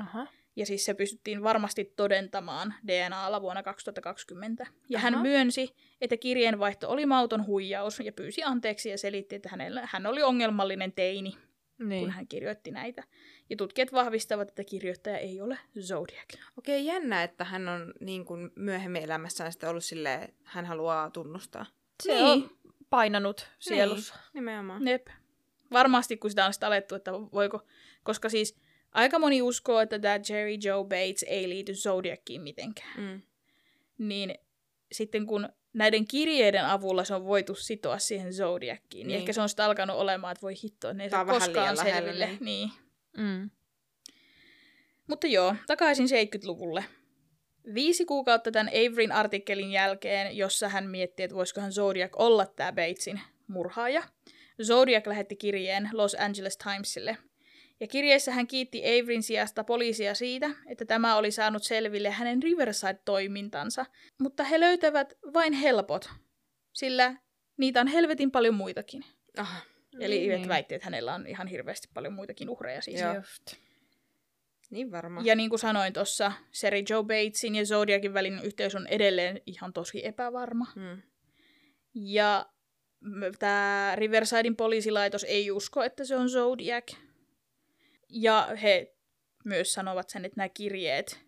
Aha. Ja siis se pystyttiin varmasti todentamaan DNAlla vuonna 2020. Ja Aha. hän myönsi, että kirjeenvaihto oli mauton huijaus ja pyysi anteeksi ja selitti, että hänellä, hän oli ongelmallinen teini, niin. Kun hän kirjoitti näitä. Ja tutkijat vahvistavat, että kirjoittaja ei ole Zodiac. Okei, jännä, että hän on niin kuin myöhemmin elämässään sitten ollut silleen, hän haluaa tunnustaa. Se Niin. on painanut sielussa. Niin, nimenomaan. Nep. Varmasti, kun sitä on sitten alettu, että voiko... Koska siis aika moni uskoo, että tämä Jerry Joe Bates ei liity Zodiaciin mitenkään. Mm. Niin sitten kun näiden kirjeiden avulla se on voitu sitoa siihen Zodiaciin, niin, Niin. ehkä se on sitten alkanut olemaan, että voi hitto, ne ei saa koskaan lähellä, selville. niin. Niin. Mm. Mutta joo, takaisin 70-luvulle. Viisi kuukautta tämän Averyn artikkelin jälkeen, jossa hän mietti, että voisikohan Zodiac olla tämä Batesin murhaaja, Zodiac lähetti kirjeen Los Angeles Timesille. Ja kirjeessä hän kiitti Averyn sijasta poliisia siitä, että tämä oli saanut selville hänen Riverside-toimintansa, mutta he löytävät vain helpot, sillä niitä on helvetin paljon muitakin. Aha. Eli Niin. niin. väitti, että hänellä on ihan hirveästi paljon muitakin uhreja siis. Joo. Just. Niin varmaan. Ja niin kuin sanoin tuossa, Seri Joe Batesin ja Zodiacin välinen yhteys on edelleen ihan tosi epävarma. Mm. Ja tämä Riversidein poliisilaitos ei usko, että se on Zodiac. Ja he myös sanovat sen, että nämä kirjeet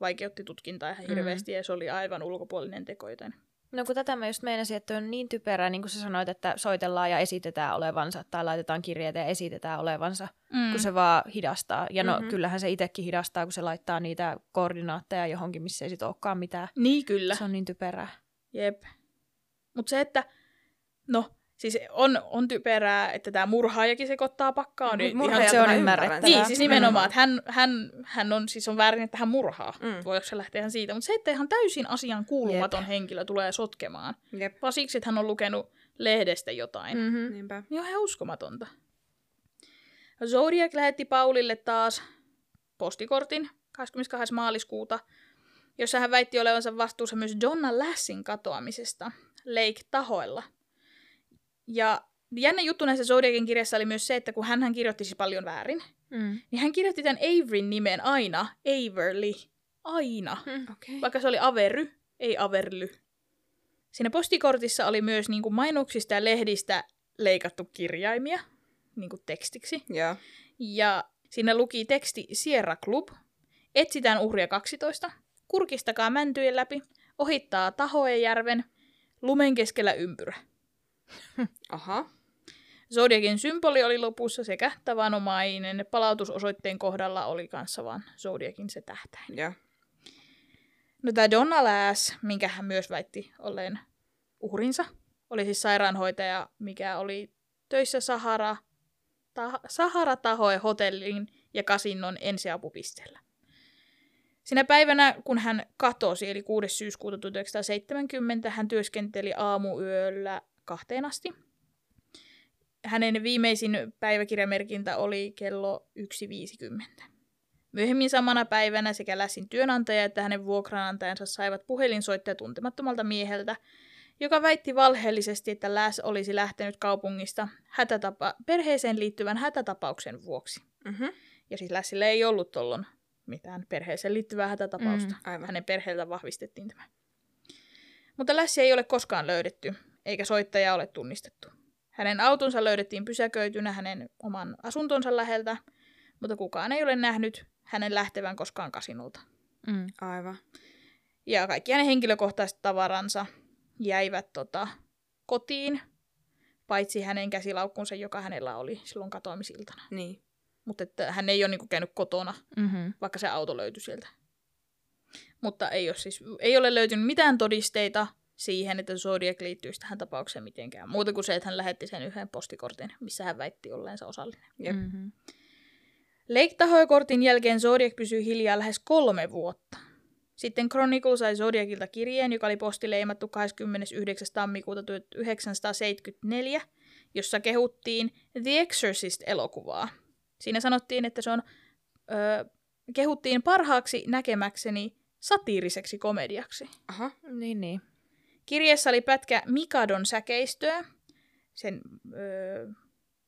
vaikeutti tutkintaa ihan Mm. hirveästi ja se oli aivan ulkopuolinen teko, joten... No kun tätä mä just meinasin, että on niin typerää, niin kuin sä sanoit, että soitellaan ja esitetään olevansa, tai laitetaan kirjeitä ja esitetään olevansa, Mm. kun se vaan hidastaa. Ja no Mhm. kyllähän se itsekin hidastaa, kun se laittaa niitä koordinaatteja johonkin, missä ei sit olekaan mitään. Niin kyllä. Se on niin typerää. Jep. Mutta se, että... No, siis on, on typerää, että tämä murhaajakin sekoittaa pakkaa. Mut Niin murhaaja ihan... se on mä ymmärrettävää. Niin, siis nimenomaan, että hän, hän, hän on, siis on väärin, että hän murhaa. Mm. Voiko se lähteä ihan siitä? Mutta se, että ihan täysin asian kuulumaton Jep. henkilö tulee sotkemaan, Jep. vaan siksi, että hän on lukenut lehdestä jotain. Mm. Mm-hmm. Niinpä. Niin on ihan uskomatonta. Zodiac lähetti Paulille taas postikortin 22. maaliskuuta, jossa hän väitti olevansa vastuussa myös Donna Lassin katoamisesta Lake-tahoilla. Ja jännä juttu näissä Zodiacin kirjassa oli myös se, että kun hän kirjoitti siis paljon väärin, Mm. niin hän kirjoitti tämän Averyn nimen aina Averly. Aina. Okei. Vaikka se oli Avery, ei Averly. Siinä postikortissa oli myös niin kuin mainoksista ja lehdistä leikattu kirjaimia niin kuin tekstiksi. Joo. Ja siinä luki teksti Sierra Club. Etsitään uhria 12. Kurkistakaa mäntyjen läpi. Ohittaa Tahoejärven. Lumen keskellä ympyrä. Aha. Zodiakin symboli oli lopussa sekä tavanomainen. Palautusosoitteen kohdalla oli kanssa vaan Zodiakin se tähtäin. Joo. No tämä Donna Lass, minkä hän myös väitti olleen uhrinsa, oli siis sairaanhoitaja, mikä oli töissä Sahara, ta, Sahara Tahoe hotellin ja kasinnon ensiapupisteellä. Sinä päivänä, kun hän katosi, eli 6. syyskuuta 1970, hän työskenteli aamuyöllä kahteen asti. Hänen viimeisin päiväkirjamerkintä oli kello 1.50. Myöhemmin samana päivänä sekä Lässin työnantaja että hänen vuokranantajansa saivat puhelinsoittoja tuntemattomalta mieheltä, joka väitti valheellisesti, että Läs olisi lähtenyt kaupungista hätätapa- perheeseen liittyvän hätätapauksen vuoksi. Mhm. Ja siis Lässillä ei ollut tollon mitään perheeseen liittyvää hätätapausta. Mm, aivan. Hänen perheeltä vahvistettiin tämä. Mutta Lässi ei ole koskaan löydetty, eikä soittajaa ole tunnistettu. Hänen autonsa löydettiin pysäköitynä hänen oman asuntonsa läheltä, mutta kukaan ei ole nähnyt hänen lähtevän koskaan kasinulta. Mm. Aivan. Ja kaikki hänen henkilökohtaiset tavaransa jäivät tota, kotiin, paitsi hänen käsilaukkunsa, joka hänellä oli silloin katoamisiltana. Niin. Mutta että hän ei ole niinku käynyt kotona, Mm-hmm. vaikka se auto löytyi sieltä. Mutta ei ole, siis, ei ole löytynyt mitään todisteita siihen, että Zodiac liittyisi tähän tapaukseen mitenkään. Muuta kuin se, että hän lähetti sen yhden postikortin, missä hän väitti olleensa osallinen. Jep. Mm-hmm. Lake Tahoe-kortin jälkeen Zodiac pysyi hiljaa lähes kolme vuotta. Sitten Chronicle sai Zodiacilta kirjeen, joka oli postileimattu 29. tammikuuta 1974, jossa kehuttiin The Exorcist-elokuvaa. Siinä sanottiin, että se on, ö, kehuttiin parhaaksi näkemäkseni satiiriseksi komediaksi. Aha. Niin, niin. Kirjeessä oli pätkä Mikadon säkeistöä, sen öö,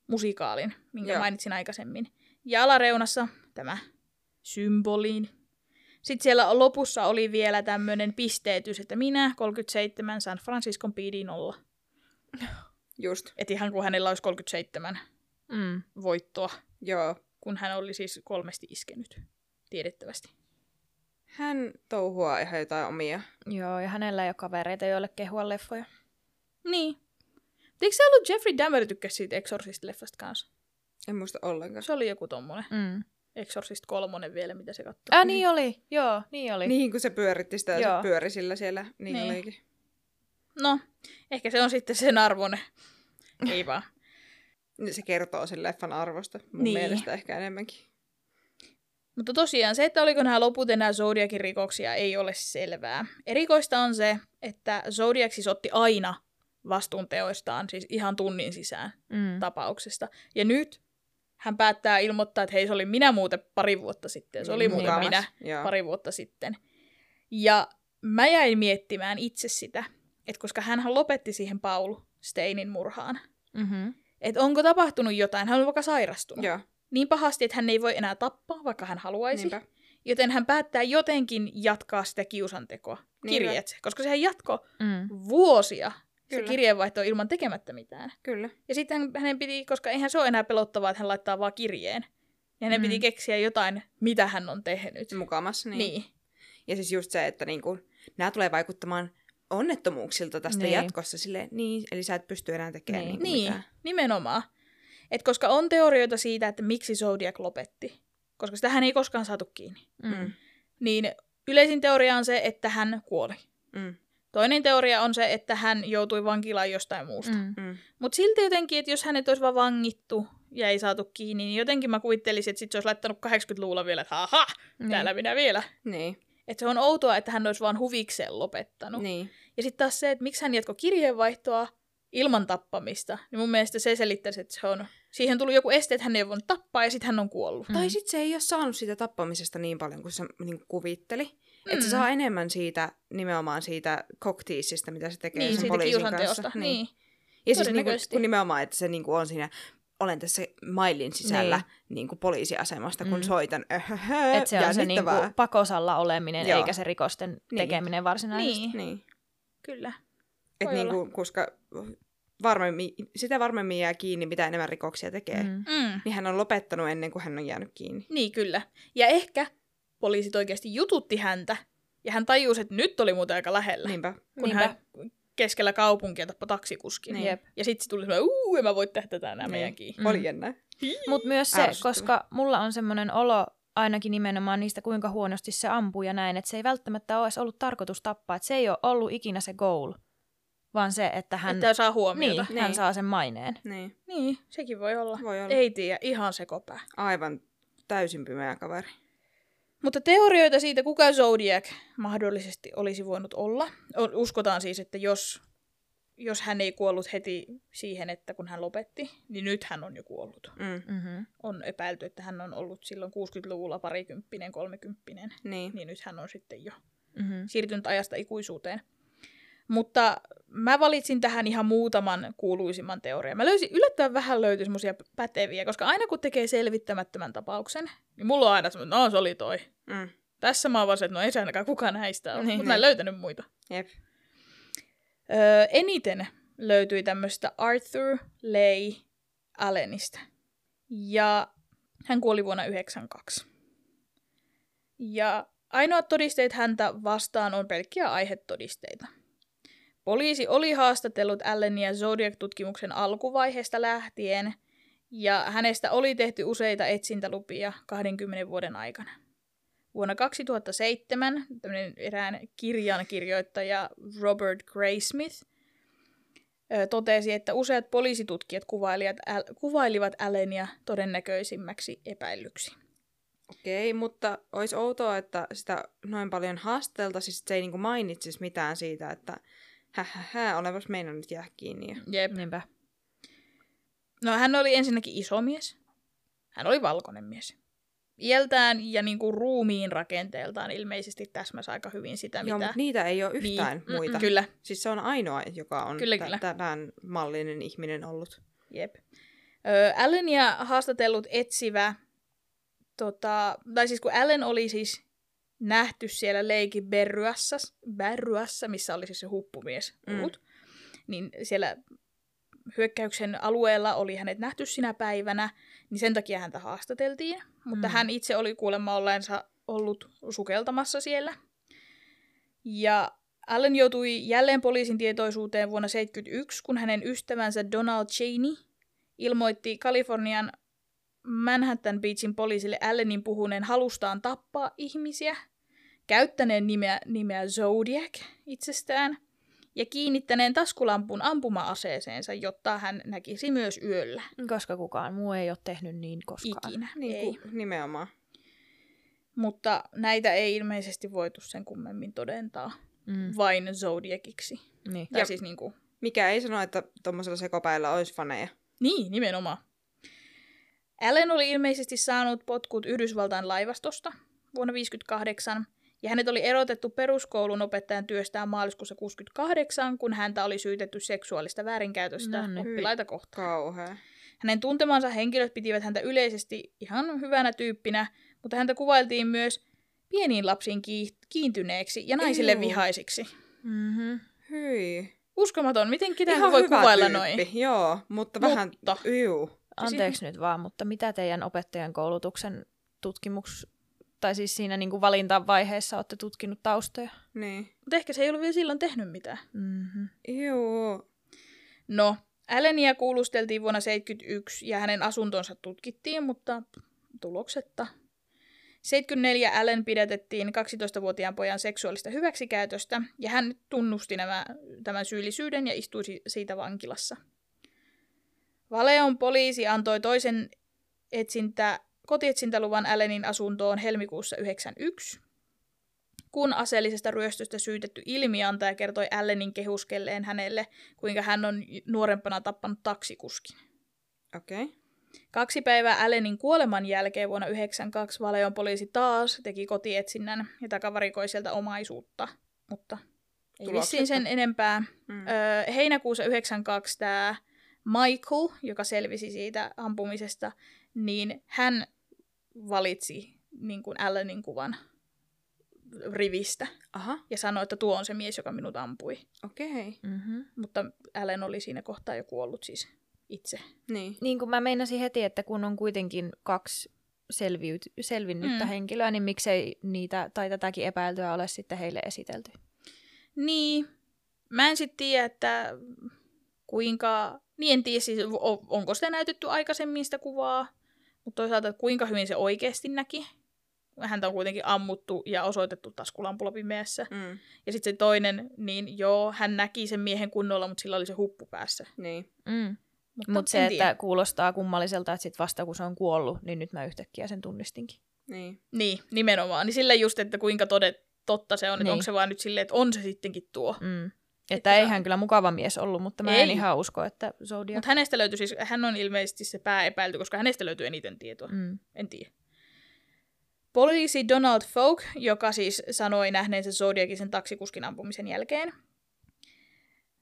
musikaalin, minkä Joo. mainitsin aikaisemmin. Ja alareunassa tämä symboliin. Sitten siellä lopussa oli vielä tämmöinen pisteetys, että minä 37 San Franciscon PD 0. Just. Että ihan kuin hänellä olisi 37 Mm. voittoa, Joo. kun hän oli siis kolmesti iskenyt, tiedettävästi. Hän touhuaa ihan jotain omia. Joo, ja hänellä ei ole kavereita, joille kehua leffoja. Niin. Eikö se ollut Jeffrey Dahmer tykkäsi siitä Exorcist-leffasta kanssa? En muista ollenkaan. Se oli joku tommonen. Mm. Exorcist kolmonen vielä, mitä se katsoi. Äh, niin oli. Joo, niin oli. Niin, kun se pyöritti sitä Joo. se pyöri sillä siellä. Niin, Niin. olikin. No, ehkä se on sitten sen arvoinen. Ei vaan. Se kertoo sen leffan arvosta mun Niin. mielestä ehkä enemmänkin. Mutta tosiaan se, että oliko nämä loput enää Zodiakin rikoksia, ei ole selvää. Erikoista on se, että Zodiac siis otti aina vastuun teoistaan, siis ihan tunnin sisään Mm. tapauksesta. Ja nyt hän päättää ilmoittaa, että hei, se oli minä muuten pari vuotta sitten. Se oli muuten Mukamas. minä Joo. pari vuotta sitten. Ja mä jäin miettimään itse sitä, että koska hän lopetti siihen Paul Steinin murhaan, Mm-hmm. että onko tapahtunut jotain, hän oli vaikka sairastunut. Joo, Niin pahasti, että hän ei voi enää tappaa, vaikka hän haluaisi. niinpä. Joten hän päättää jotenkin jatkaa sitä kiusantekoa Niinpä. kirjeitse, koska sehän jatko Mm. vuosia se Kyllä. kirjeenvaihto ilman tekemättä mitään. Kyllä. Ja sitten hän- hänen piti, koska eihän se ole enää pelottavaa, että hän laittaa vaan kirjeen, niin hänen Mm. piti keksiä jotain, mitä hän on tehnyt. Mukamas. Niin. Niin. Ja siis just se, että niinku, nämä tulee vaikuttamaan onnettomuuksilta tästä Niin. jatkossa. Silleen, niin, eli sä et pysty enää tekemään Niin. niinku Niin, mitään. nimenomaan. Et koska on teorioita siitä, että miksi Zodiac lopetti, koska sitä hän ei koskaan saatu kiinni, Mm. niin yleisin teoria on se, että hän kuoli. Mm. Toinen teoria on se, että hän joutui vankilaan jostain muusta. Mm. Mm. Mm. Mutta silti jotenkin, että jos hänet olisi vaan vangittu ja ei saatu kiinni, niin jotenkin mä kuvittelisin, että sit se olisi laittanut 80-luvulla vielä, että haha, Niin. täällä minä vielä. Niin. Että se on outoa, että hän olisi vaan huvikseen lopettanut. niin. Ja sitten taas se, että miksi hän jatkoi kirjeenvaihtoa ilman tappamista, niin mun mielestä se selittäisi, että se on... Siihen tuli joku este, että hän ei voinut tappaa ja sitten hän on kuollut. Mm. Tai sitten se ei ole saanut siitä tappamisesta niin paljon kuin se niin kuvitteli. Mm. Että se saa enemmän siitä, nimenomaan siitä cockteasista, mitä se tekee Niin, sen poliisin kanssa. Niin. Ja siis niinku, Todennäköisesti. kun nimenomaan, että se niinku on siinä, olen tässä mailin sisällä Niin. niin. niinku poliisiasemasta, kun Mm. soitan. Öhöhö, Että se on se niinku jännittävää. pakosalla oleminen, Joo. eikä se rikosten tekeminen varsinaisesti. Niin, Niin. kyllä. Et Voi niinku, koska varmemmin, sitä varmemmin jää kiinni, mitä enemmän rikoksia tekee. Mm. Mm. Niin hän on lopettanut ennen kuin hän on jäänyt kiinni. Niin, kyllä. Ja ehkä poliisit oikeasti jututti häntä, ja hän tajusi, että nyt oli muuten aika lähellä, Niinpä. kun Niinpä. hän keskellä kaupunkia tappoi taksikuskin. Niin. Jep. Ja sitten se tuli semmoinen, uuu, en mä voi tehdä tätä enää Niin. meidänkin. Mm. Oli jännä. Mutta myös se, Ärsyttävä. koska mulla on semmoinen olo ainakin nimenomaan niistä, kuinka huonosti se ampuu ja näin, että se ei välttämättä ole edes ollut tarkoitus tappaa, että se ei ole ollut ikinä se goal, vaan se, että hän, Että saa huomiota. niin, hän Niin. saa sen maineen. Niin, Niin, sekin voi olla. voi olla. Ei tiedä, ihan sekopää. Aivan täysin pimeä kaveri. Mutta teorioita siitä, kuka Zodiac mahdollisesti olisi voinut olla. Uskotaan siis, että jos, jos hän ei kuollut heti siihen, että kun hän lopetti, niin nyt hän on jo kuollut. Mm. Mm-hmm. On epäilty, että hän on ollut silloin 60-luvulla parikymppinen, kolmekymppinen. Niin. Niin nyt hän on sitten jo Mm-hmm. siirtynyt ajasta ikuisuuteen. Mutta mä valitsin tähän ihan muutaman kuuluisimman teorian. Mä löysin, yllättävän vähän löytyi semmoisia päteviä, koska aina kun tekee selvittämättömän tapauksen, niin mulla on aina semmoinen, no se oli toi. Mm. Tässä mä oon vaan että no ei se ainakaan kukaan näistä ole, Niin, mutta mä en niin. löytänyt muita. Jep. Öö, eniten löytyi tämmöistä Arthur Leigh Allenista. Ja hän kuoli vuonna 1992. Ja ainoat todisteet häntä vastaan on pelkkiä aihetodisteita. Poliisi oli haastatellut Allenia Zodiac-tutkimuksen alkuvaiheesta lähtien, ja hänestä oli tehty useita etsintälupia 20 vuoden aikana. Vuonna 2007 tämmöinen erään kirjan kirjoittaja Robert Graysmith totesi, että useat poliisitutkijat kuvailivat, kuvailivat Allenia todennäköisimmäksi epäilyksi. Okei, mutta olisi outoa, että sitä noin paljon haasteltaisiin, että se ei niinku mainitsisi mitään siitä, että hähähä, olepas meinannut jää kiinni. Ja... Jep. Niinpä. No hän oli ensinnäkin iso mies. Hän oli valkoinen mies. Iältään ja niinku ruumiin rakenteeltaan ilmeisesti täsmäsi aika hyvin sitä, Joo, mitä... mutta niitä ei ole yhtään Niin, muita. Kyllä, Siis se on ainoa, joka on Kyllä, kyllä. tämän mallinen ihminen ollut. Jep. Öö, Allenia haastatellut etsivä, tota, tai siis kun Allen oli siis nähty siellä leikin Berryassa, Berryassa missä oli siis se huppumies Mm. ollut, niin siellä hyökkäyksen alueella oli hänet nähty sinä päivänä, niin sen takia häntä haastateltiin. Mutta Mm. hän itse oli kuulemma olleensa ollut sukeltamassa siellä. Ja Allen joutui jälleen poliisin tietoisuuteen vuonna 1971, kun hänen ystävänsä Donald Cheney ilmoitti Kalifornian Manhattan Beachin poliisille Allenin puhuneen halustaan tappaa ihmisiä, käyttäneen nimeä, nimeä Zodiac itsestään ja kiinnittäneen taskulampun ampuma-aseeseensa, jotta hän näkisi myös yöllä Koska kukaan muu ei ole tehnyt niin koskaan. ikinä. Niin ei. kuin, nimenomaan. Mutta näitä ei ilmeisesti voitu sen kummemmin todentaa Mm. vain Zodiaciksi. Niin. Tai Ja- siis niin kuin, Mikä ei sano, että tuommoisella sekopäillä olisi faneja. Niin, nimenomaan. Allen oli ilmeisesti saanut potkut Yhdysvaltain laivastosta vuonna 1958, ja hänet oli erotettu peruskoulun opettajan työstään maaliskuussa 68, kun häntä oli syytetty seksuaalista väärinkäytöstä No niin. oppilaita kohtaan. Kauhea. Hänen tuntemansa henkilöt pitivät häntä yleisesti ihan hyvänä tyyppinä, mutta häntä kuvailtiin myös pieniin lapsiin kiintyneeksi ja naisille Ew. vihaisiksi. Mm-hmm. Hyi. Uskomaton, miten ketään voi hyvä kuvailla tyyppi. noin. Joo, mutta, vähän... Mutta- Juu. Anteeksi nyt vaan, mutta mitä teidän opettajan koulutuksen tutkimus, tai siis siinä niin kuin valintavaiheessa olette tutkinut taustoja? Niin. Mutta ehkä se ei ollut vielä silloin tehnyt mitään. Mm-hmm. Juu. No, Allenia kuulusteltiin vuonna 1971 ja hänen asuntonsa tutkittiin, mutta tuloksetta. 74 Allen pidätettiin 12-vuotiaan pojan seksuaalista hyväksikäytöstä ja hän tunnusti nämä, tämän syyllisyyden ja istui si- siitä vankilassa. Valeon poliisi antoi toisen etsintä, kotietsintäluvan Allenin asuntoon helmikuussa 91, kun aseellisesta ryöstöstä syytetty ilmiantaja kertoi Allenin kehuskelleen hänelle, kuinka hän on nuorempana tappanut taksikuskin. Okei. Okay. Kaksi päivää Allenin kuoleman jälkeen vuonna 1992 Valeon poliisi taas teki kotietsinnän ja takavarikoi sieltä omaisuutta, mutta ei Tuloksetta. vissiin sen enempää. Mm. Öö, heinäkuussa 1992 tämä Michael, joka selvisi siitä ampumisesta, niin hän valitsi niin kuin Allenin kuvan rivistä Aha, ja sanoi, että tuo on se mies, joka minut ampui. okei. Okay. Mm-hmm. Mutta Allen oli siinä kohtaa jo kuollut siis itse. Niin. Niin kuin mä meinasin heti, että kun on kuitenkin kaksi selviyt- selvinnyttä Mm. henkilöä, niin miksei niitä tai tätäkin epäiltyä ole sitten heille esitelty. Niin, mä en sitten tiedä, että kuinka, niin en tiedä siis, onko sitä näytetty aikaisemmin sitä kuvaa, mutta toisaalta, että kuinka hyvin se oikeasti näki. Häntä on kuitenkin ammuttu ja osoitettu taskulampulla pimeässä. Mm. Ja sitten se toinen, niin joo, hän näki sen miehen kunnolla, mutta sillä oli se huppu päässä. Niin. Mm. Mutta Mutta se, tiedä. että kuulostaa kummalliselta, että sit vasta kun se on kuollut, niin nyt mä yhtäkkiä sen tunnistinkin. Niin. Niin, nimenomaan. Niin sillä just, että kuinka todet, totta se on, että Niin. onko se vaan nyt silleen, että on se sittenkin tuo. Mm. Että ei hän kyllä mukava mies ollut, mutta mä Ei. en ihan usko, että Zodiac... Mutta hänestä löytyi siis, hän on ilmeisesti se pääepäilty, koska hänestä löytyy eniten tietoa. Mm. En tiedä. Poliisi Donald Folk, joka siis sanoi nähneensä Zodiacin sen taksikuskin ampumisen jälkeen,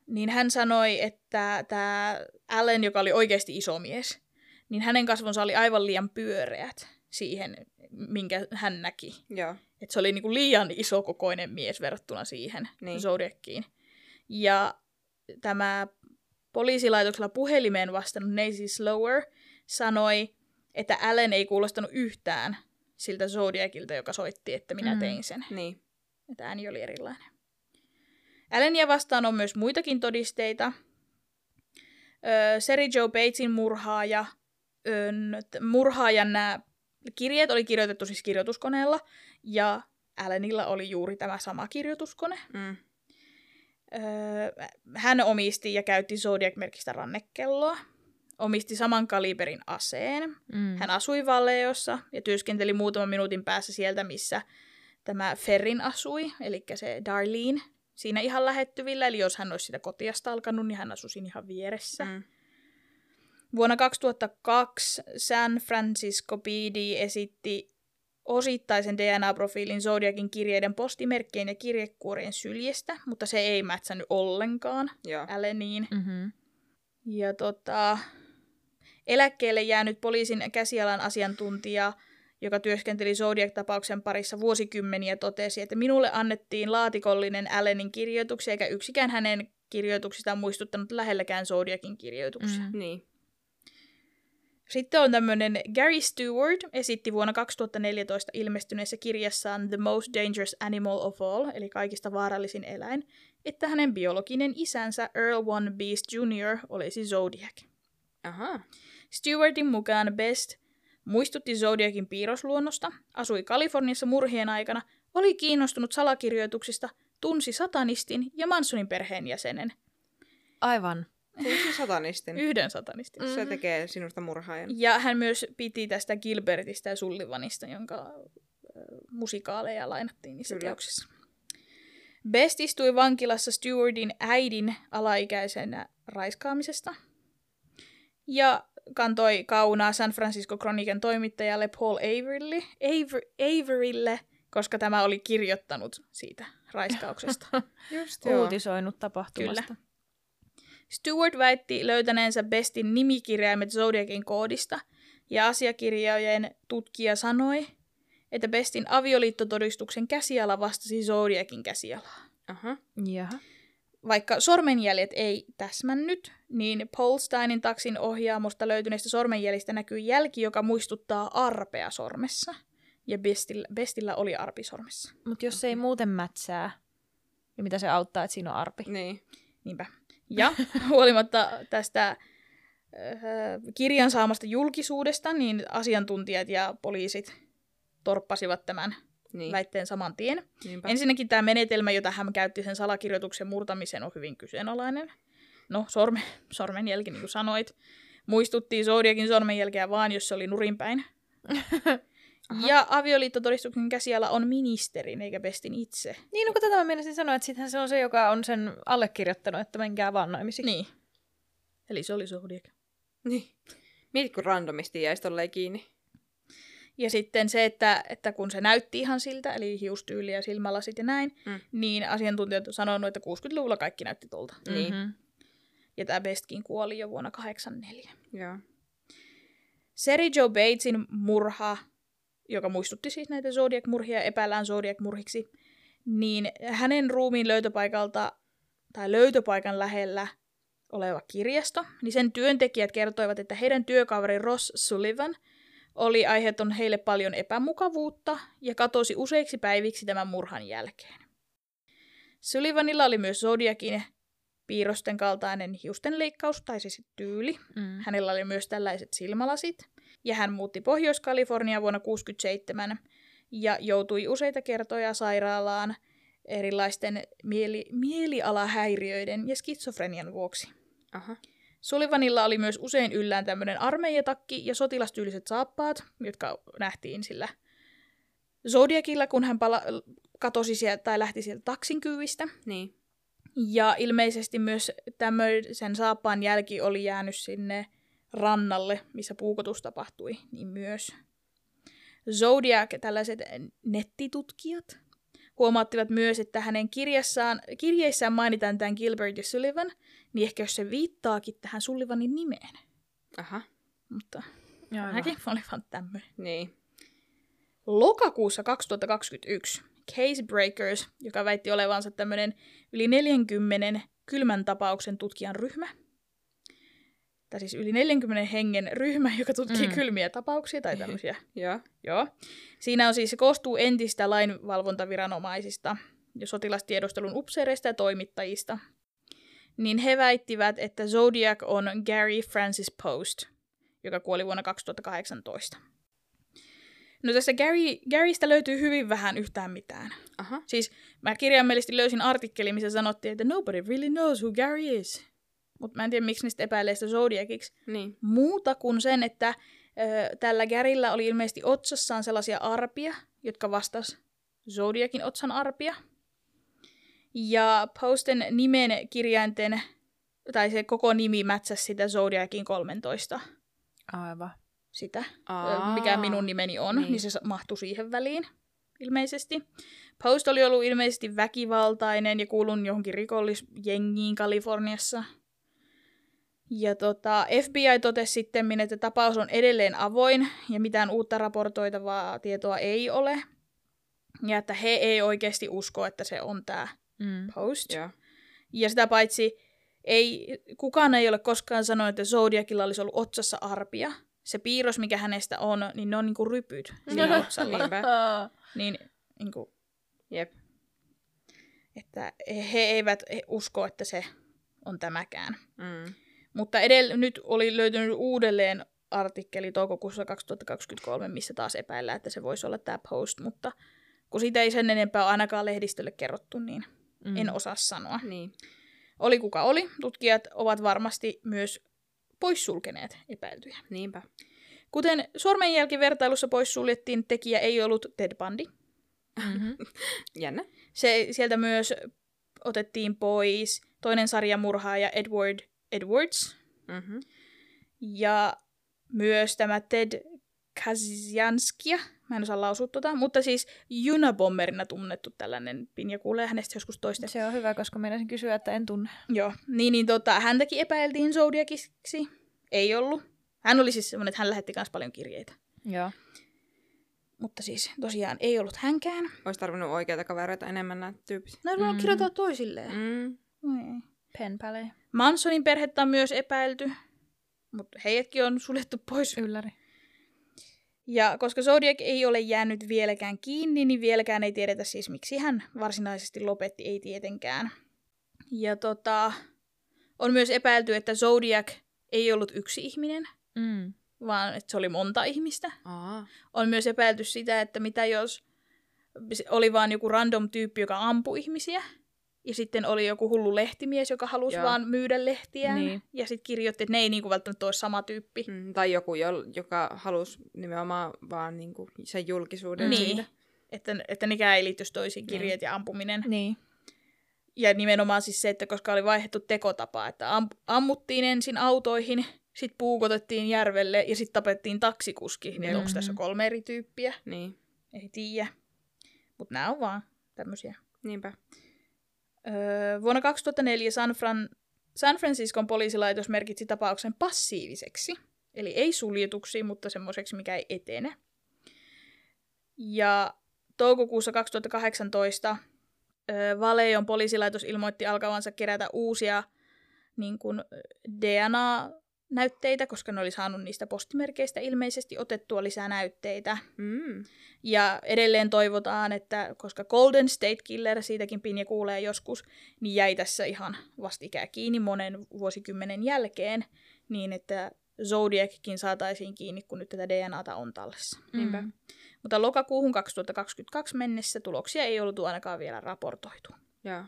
niin hän sanoi, että tämä Allen, joka oli oikeasti iso mies, niin hänen kasvonsa oli aivan liian pyöreät siihen, minkä hän näki. Joo. Että se oli niinku liian isokokoinen mies verrattuna siihen Niin. niin. Zodiaciin. Ja tämä poliisilaitoksella puhelimeen vastannut Nancy Slower sanoi, että Allen ei kuulostanut yhtään siltä Zodiacilta, joka soitti, että minä Mm. tein sen. Niin. Että ääni oli erilainen. Allenia vastaan on myös muitakin todisteita. Öö, Seri Joe Batesin murhaaja, öö, murhaajan nämä kirjeet oli kirjoitettu siis kirjoituskoneella, ja Allenilla oli juuri tämä sama kirjoituskone. Mm. Öö, hän omisti ja käytti Zodiac-merkistä rannekelloa. omisti saman kaliberin aseen. Mm. Hän asui Valleossa ja työskenteli muutaman minuutin päässä sieltä, missä tämä Ferrin asui, eli se Darlene, siinä ihan lähettyvillä. Eli jos hän olisi sitä kotiasta alkanut, niin hän asui siinä ihan vieressä. Mm. Vuonna 2002 San Francisco PD esitti osittaisen DNA-profiilin Zodiacin kirjeiden postimerkkien ja kirjekuorien syljestä, mutta se ei mätsännyt ollenkaan Joo. Alleniin. Mm-hmm. Ja tota, eläkkeelle jäänyt poliisin käsialan asiantuntija, joka työskenteli Zodiac-tapauksen parissa vuosikymmeniä, totesi, että minulle annettiin laatikollinen Allenin kirjoituksia, eikä yksikään hänen kirjoituksistaan muistuttanut lähelläkään Zodiacin kirjoituksia. Mm. Niin. Sitten on tämmöinen Gary Stewart esitti vuonna 2014 ilmestyneessä kirjassaan The Most Dangerous Animal of All, eli kaikista vaarallisin eläin, että hänen biologinen isänsä Earl One Beast Jr. olisi Zodiac. Aha. Stewartin mukaan Best muistutti Zodiacin piirrosluonnosta, asui Kaliforniassa murhien aikana, oli kiinnostunut salakirjoituksista, tunsi satanistin ja Mansonin perheenjäsenen. Aivan. Satanistin. Yhden satanistin. Se tekee sinusta murhaajan. Ja hän myös piti tästä Gilbertistä ja Sullivanista, jonka musikaaleja lainattiin niissä Kyllä. teoksissa. Best istui vankilassa Stewartin äidin alaikäisenä raiskaamisesta. Ja kantoi kaunaa San Francisco Chronican toimittajalle Paul Averylle, Aver, Averylle, koska tämä oli kirjoittanut siitä raiskauksesta. Just joo. Uutisoinut tapahtumasta. Kyllä. Stewart väitti löytäneensä Bestin nimikirjaimet Zodiacin koodista, ja asiakirjojen tutkija sanoi, että Bestin avioliittotodistuksen käsiala vastasi Zodiacin käsialaa. Aha. Jaha. Vaikka sormenjäljet ei täsmännyt, niin Paul Steinin taksin ohjaamosta löytyneistä sormenjäljistä näkyy jälki, joka muistuttaa arpea sormessa. Ja Bestillä, Bestillä oli arpi sormessa. Mutta jos se ei muuten mätsää, niin mitä se auttaa, että siinä on arpi? Niin. Niinpä. Ja huolimatta tästä äh, kirjan saamasta julkisuudesta, niin asiantuntijat ja poliisit torppasivat tämän Niin. väitteen saman tien. Niinpä. Ensinnäkin tämä menetelmä, jota hän käytti sen salakirjoituksen murtamiseen, on hyvin kyseenalainen. No, sorme, sormenjälki, niin kuin sanoit, muistutti Zodiakin sormenjälkeä vaan, jos se oli nurinpäin. Aha. ja avioliittotodistuksen käsiala on ministerin, eikä Bestin itse. Niin, no kun tätä mä mielisin sanoa, että sittenhän se on se, joka on sen allekirjoittanut, että menkää vaan naimisiin. Niin. Eli se oli Zodiac. Niin. Mietit, kun randomisti jäisi tolleen kiinni. Ja sitten se, että, että kun se näytti ihan siltä, eli hiustyyli ja silmälasit ja näin, Mm. niin asiantuntijat on sanonut, että 60-luvulla kaikki näytti tolta. Niin. Mm-hmm. Ja tämä Bestkin kuoli jo vuonna 84. Joo. Seri Joe Batesin murha, joka muistutti siis näitä Zodiac-murhia, epäillään Zodiac-murhiksi, niin hänen ruumiin löytöpaikalta tai löytöpaikan lähellä oleva kirjasto, niin sen työntekijät kertoivat, että heidän työkaveri Ross Sullivan oli aiheuttanut heille paljon epämukavuutta ja katosi useiksi päiviksi tämän murhan jälkeen. Sullivanilla oli myös Zodiacin piirrosten kaltainen hiustenleikkaus tai siis tyyli, Mm. Hänellä oli myös tällaiset silmälasit, ja hän muutti Pohjois-Kaliforniaan vuonna 1967 ja joutui useita kertoja sairaalaan erilaisten mieli- mielialahäiriöiden ja skitsofrenian vuoksi. Aha. Sullivanilla oli myös usein yllään tämmöinen armeijatakki ja sotilastyyliset saappaat, jotka nähtiin sillä Zodiacilla, kun hän pala- katosi sieltä tai lähti sieltä taksin kyvistä. Niin. Ja ilmeisesti myös tämmöisen saappaan jälki oli jäänyt sinne rannalle, missä puukotus tapahtui, niin myös. Zodiac, tällaiset nettitutkijat, huomauttivat myös, että hänen kirjassaan, kirjeissään mainitaan tämän Gilbert ja Sullivan, niin ehkä jos se viittaakin tähän Sullivanin nimeen. Aha. Mutta mäkin oli vaan tämmöinen. Niin. Lokakuussa 2021 Case Breakers, joka väitti olevansa tämmöinen yli 40 kylmän tapauksen tutkijan ryhmä, tai siis yli 40 hengen ryhmä, joka tutkii Mm. kylmiä tapauksia tai tämmöisiä. Joo. Joo. Siinä on siis, se koostuu entistä lainvalvontaviranomaisista ja sotilastiedustelun upseereista ja toimittajista. Niin he väittivät, että Zodiac on Gary Francis Post, joka kuoli vuonna 2018. No tässä Gary, Garystä löytyy hyvin vähän yhtään mitään. Aha. Siis mä kirjaimellisesti löysin artikkelin, missä sanottiin, että nobody really knows who Gary is. Mutta mä en tiedä, miksi niistä epäilee sitä Zodiaciksi. Niin. Muuta kuin sen, että ö, tällä Gärillä oli ilmeisesti otsassaan sellaisia arpia, jotka vastas Zodiakin otsan arpia. Ja Posten nimen kirjainten, tai se koko nimi mätsäsi sitä Zodiakin 13 Aivan. sitä, Aa. Mikä minun nimeni on, Niin. niin. se mahtui siihen väliin ilmeisesti. Post oli ollut ilmeisesti väkivaltainen ja kuulun johonkin rikollisjengiin Kaliforniassa. Ja tota, FBI totesi sitten, että tapaus on edelleen avoin ja mitään uutta raportoitavaa tietoa ei ole. Ja että he ei oikeasti usko, että se on tämä Mm. Post. Joo. Ja sitä paitsi ei, kukaan ei ole koskaan sanonut, että Zodiacilla olisi ollut otsassa arpia. Se piirros, mikä hänestä on, niin ne on niinku rypyt siinä otsalla. Niinpä. Niin, niinku, Jep. että he eivät usko, että se on tämäkään. Mm. Mutta edell- nyt oli löytynyt uudelleen artikkeli toukokuussa 2023, missä taas epäillään, että se voisi olla tämä post, mutta kun siitä ei sen enempää ainakaan lehdistölle kerrottu, niin Mm. en osaa sanoa. Niin. Oli kuka oli, tutkijat ovat varmasti myös poissulkeneet epäiltyjä. Niinpä. Kuten sormenjälkivertailussa poissuljettiin, tekijä ei ollut Ted Bundy. Mm-hmm. Jännä. Se, sieltä myös otettiin pois toinen sarjamurhaaja Edward Edwards Mm-hmm. ja myös tämä Ted Kazianskia. Mä en osaa lausua tota, mutta siis Junabomberina tunnettu tällainen Pinja kuulee hänestä joskus toista. Se on hyvä, koska meinasin kysyä, että en tunne. Joo, niin, niin tota, häntäkin epäiltiin Zodiaciksi. Ei ollut. Hän oli siis semmoinen, että hän lähetti myös paljon kirjeitä. Joo. Mutta siis tosiaan ei ollut hänkään. Olisi tarvinnut oikeita kavereita enemmän nämä tyypit. No, mm. Mm. kirjoittaa toisilleen. Mm. Mm. Pen pale. Mansonin perhettä on myös epäilty, mutta heidätkin on suljettu pois. Ylläri. Ja koska Zodiac ei ole jäänyt vieläkään kiinni, niin vieläkään ei tiedetä siis, miksi hän varsinaisesti lopetti, ei tietenkään. Ja tota, on myös epäilty, että Zodiac ei ollut yksi ihminen, Mm. vaan että se oli monta ihmistä. Aa. On myös epäilty sitä, että mitä jos oli vaan joku random tyyppi, joka ampui ihmisiä. Ja sitten oli joku hullu lehtimies, joka halusi Joo. vaan myydä lehtiään. Niin. Ja sitten kirjoitti, että ne ei niinku välttämättä ole sama tyyppi. Mm. Tai joku, jo, joka halusi nimenomaan vaan niinku sen julkisuuden Niin. siitä. Että, että nekään ei liittyisi toisiin Niin. kirjeet ja ampuminen. Niin. Ja nimenomaan siis se, että koska oli vaihdettu tekotapa, että am, ammuttiin ensin autoihin, sitten puukotettiin järvelle ja sitten tapettiin taksikuski. Niin Joo. onko tässä kolme eri tyyppiä? Niin. Ei tiedä. Mutta nämä on vaan tämmöisiä. Niinpä. Vuonna 2004 San, Fran, San Franciscon poliisilaitos merkitsi tapauksen passiiviseksi. Eli ei suljetuksi, mutta semmoiseksi, mikä ei etene. Ja toukokuussa 2018 öö, Valeon poliisilaitos ilmoitti alkavansa kerätä uusia niin kuin, DNA-näytteitä, koska ne oli saanut niistä postimerkeistä ilmeisesti otettua lisää näytteitä. Mm. Ja edelleen toivotaan, että koska Golden State Killer, siitäkin Pinja kuulee joskus, niin jäi tässä ihan vastikään kiinni monen vuosikymmenen jälkeen, niin että Zodiackin saataisiin kiinni, kun nyt tätä DNAta on tallessa. Niinpä. Mm. Mutta lokakuuhun 2022 mennessä tuloksia ei ollut ainakaan vielä raportoitu. Joo.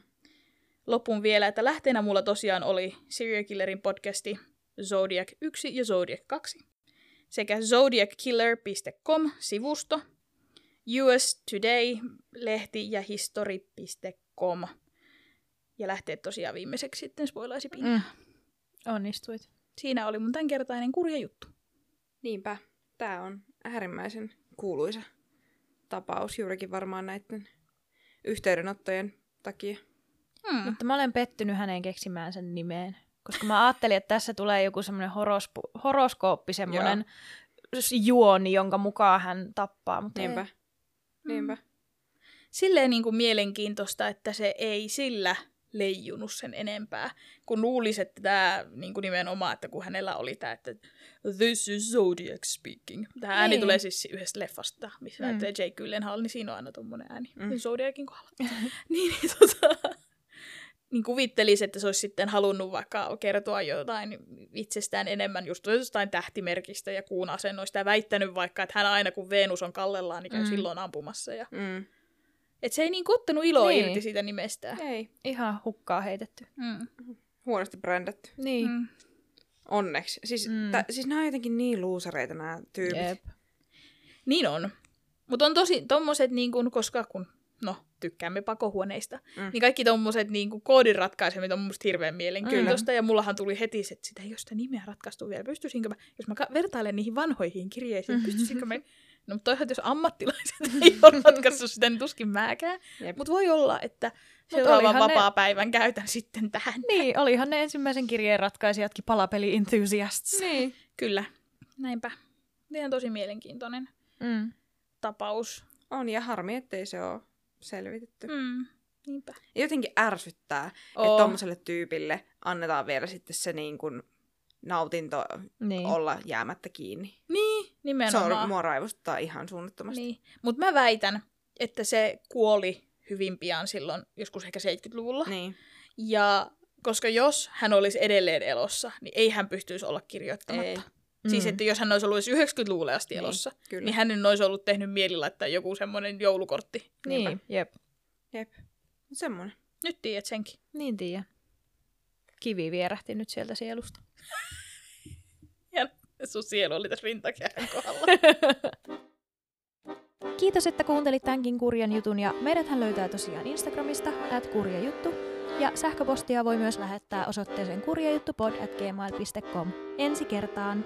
Lopun vielä, että lähteenä mulla tosiaan oli Serial Killerin podcasti Zodiac 1 ja Zodiac 2 sekä zodiackiller.com-sivusto, US Today-lehti ja history.com. Ja lähteet tosiaan viimeiseksi sitten spoilaisi. Mm. Onnistuit. Siinä oli mun tämänkertainen kurja juttu. Niinpä. Tämä on äärimmäisen kuuluisa tapaus juurikin varmaan näiden yhteydenottojen takia. Hmm. Mutta mä olen pettynyt hänen keksimään sen nimeen. Koska mä ajattelin, että tässä tulee joku semmoinen horospu- horoskooppi, semmoinen juoni, jonka mukaan hän tappaa. Mutta Niinpä. ei. Niinpä. Silleen niin kuin mielenkiintoista, että se ei sillä leijunut sen enempää. Kun luulisi, että tämä niin kuin nimenomaan, että kun hänellä oli tämä, että this is Zodiac speaking. Tämä ääni Niin. tulee siis yhdestä leffasta, missä Mm. näyttää Jake Gyllenhaal, niin siinä on aina tommonen ääni. Mm. Mm. Zodiacin kohdalla. niin, niin, tota, niin kuvittelisi, että se olisi sitten halunnut vaikka kertoa jotain itsestään enemmän just jostain tähtimerkistä ja kuun asennoista ja väittänyt vaikka, että hän aina kun Venus on kallellaan, niin käy Mm. silloin ampumassa. Ja... Mm. Et se ei niin ottanut iloa Niin. irti siitä nimestään. Ei. Ihan hukkaa heitetty. Mm. Huonosti brändätty. Niin. Mm. Onneksi. Siis, Mm. tä, siis nämä on jotenkin niin luusareita nämä tyypit. Jep. Niin on. Mutta on tosi tommoset, niin kun, koska kun, no, tykkäämme pakohuoneista, mm. Mm. niin kaikki tommoset niin kun, koodin ratkaisemit on musta hirveän mielenkiintoista. Ja mullahan tuli heti se, että sitä ei ole sitä nimeä ratkaistu vielä. Pystyisinkö mä, jos mä vertailen niihin vanhoihin kirjeisiin, Mm-hmm. pystyisinkö mä... No, mutta toisaalta jos ammattilaiset ei ole ratkaissut sitä, niin tuskin mäkään. Jep. Mutta voi olla, että seuraavan olihan ne- vapaa-päivän käytän sitten tähän. Niin, olihan ne ensimmäisen kirjeen ratkaisijatkin palapeli enthusiasts. Niin. Kyllä, näinpä. Ihan tosi mielenkiintoinen Mm. tapaus. On, ja harmi, ettei se ole selvitetty. Mm. Niinpä. Jotenkin ärsyttää, Oo. että tommoselle tyypille annetaan vielä sitten se niin kuin nautinto Niin. olla jäämättä kiinni. Niin, Se nimenomaan. on, mua raivostuttaa ihan suunnattomasti. Niin. Mutta mä väitän, että se kuoli hyvin pian silloin, joskus ehkä 70-luvulla. Niin. Ja koska jos hän olisi edelleen elossa, niin ei hän pystyisi olla kirjoittamatta. Ei. Siis Mm. että jos hän olisi ollut edes 90-luvulle asti Niin, elossa, kyllä. niin hänen olisi ollut tehnyt mieli laittaa joku semmoinen joulukortti. Niin, jep. Jep. Semmoinen. Nyt tiedät senkin. Niin tiedä. Kivi vierähti nyt sieltä sielusta. Ja sun sielu oli tässä rintakähän kohdalla. Kiitos, että kuuntelit tämänkin kurjan jutun ja meidäthän löytää tosiaan Instagramista at kurjajuttu ja sähköpostia voi myös lähettää osoitteeseen kurjajuttupod at gmail.com. Ensi kertaan!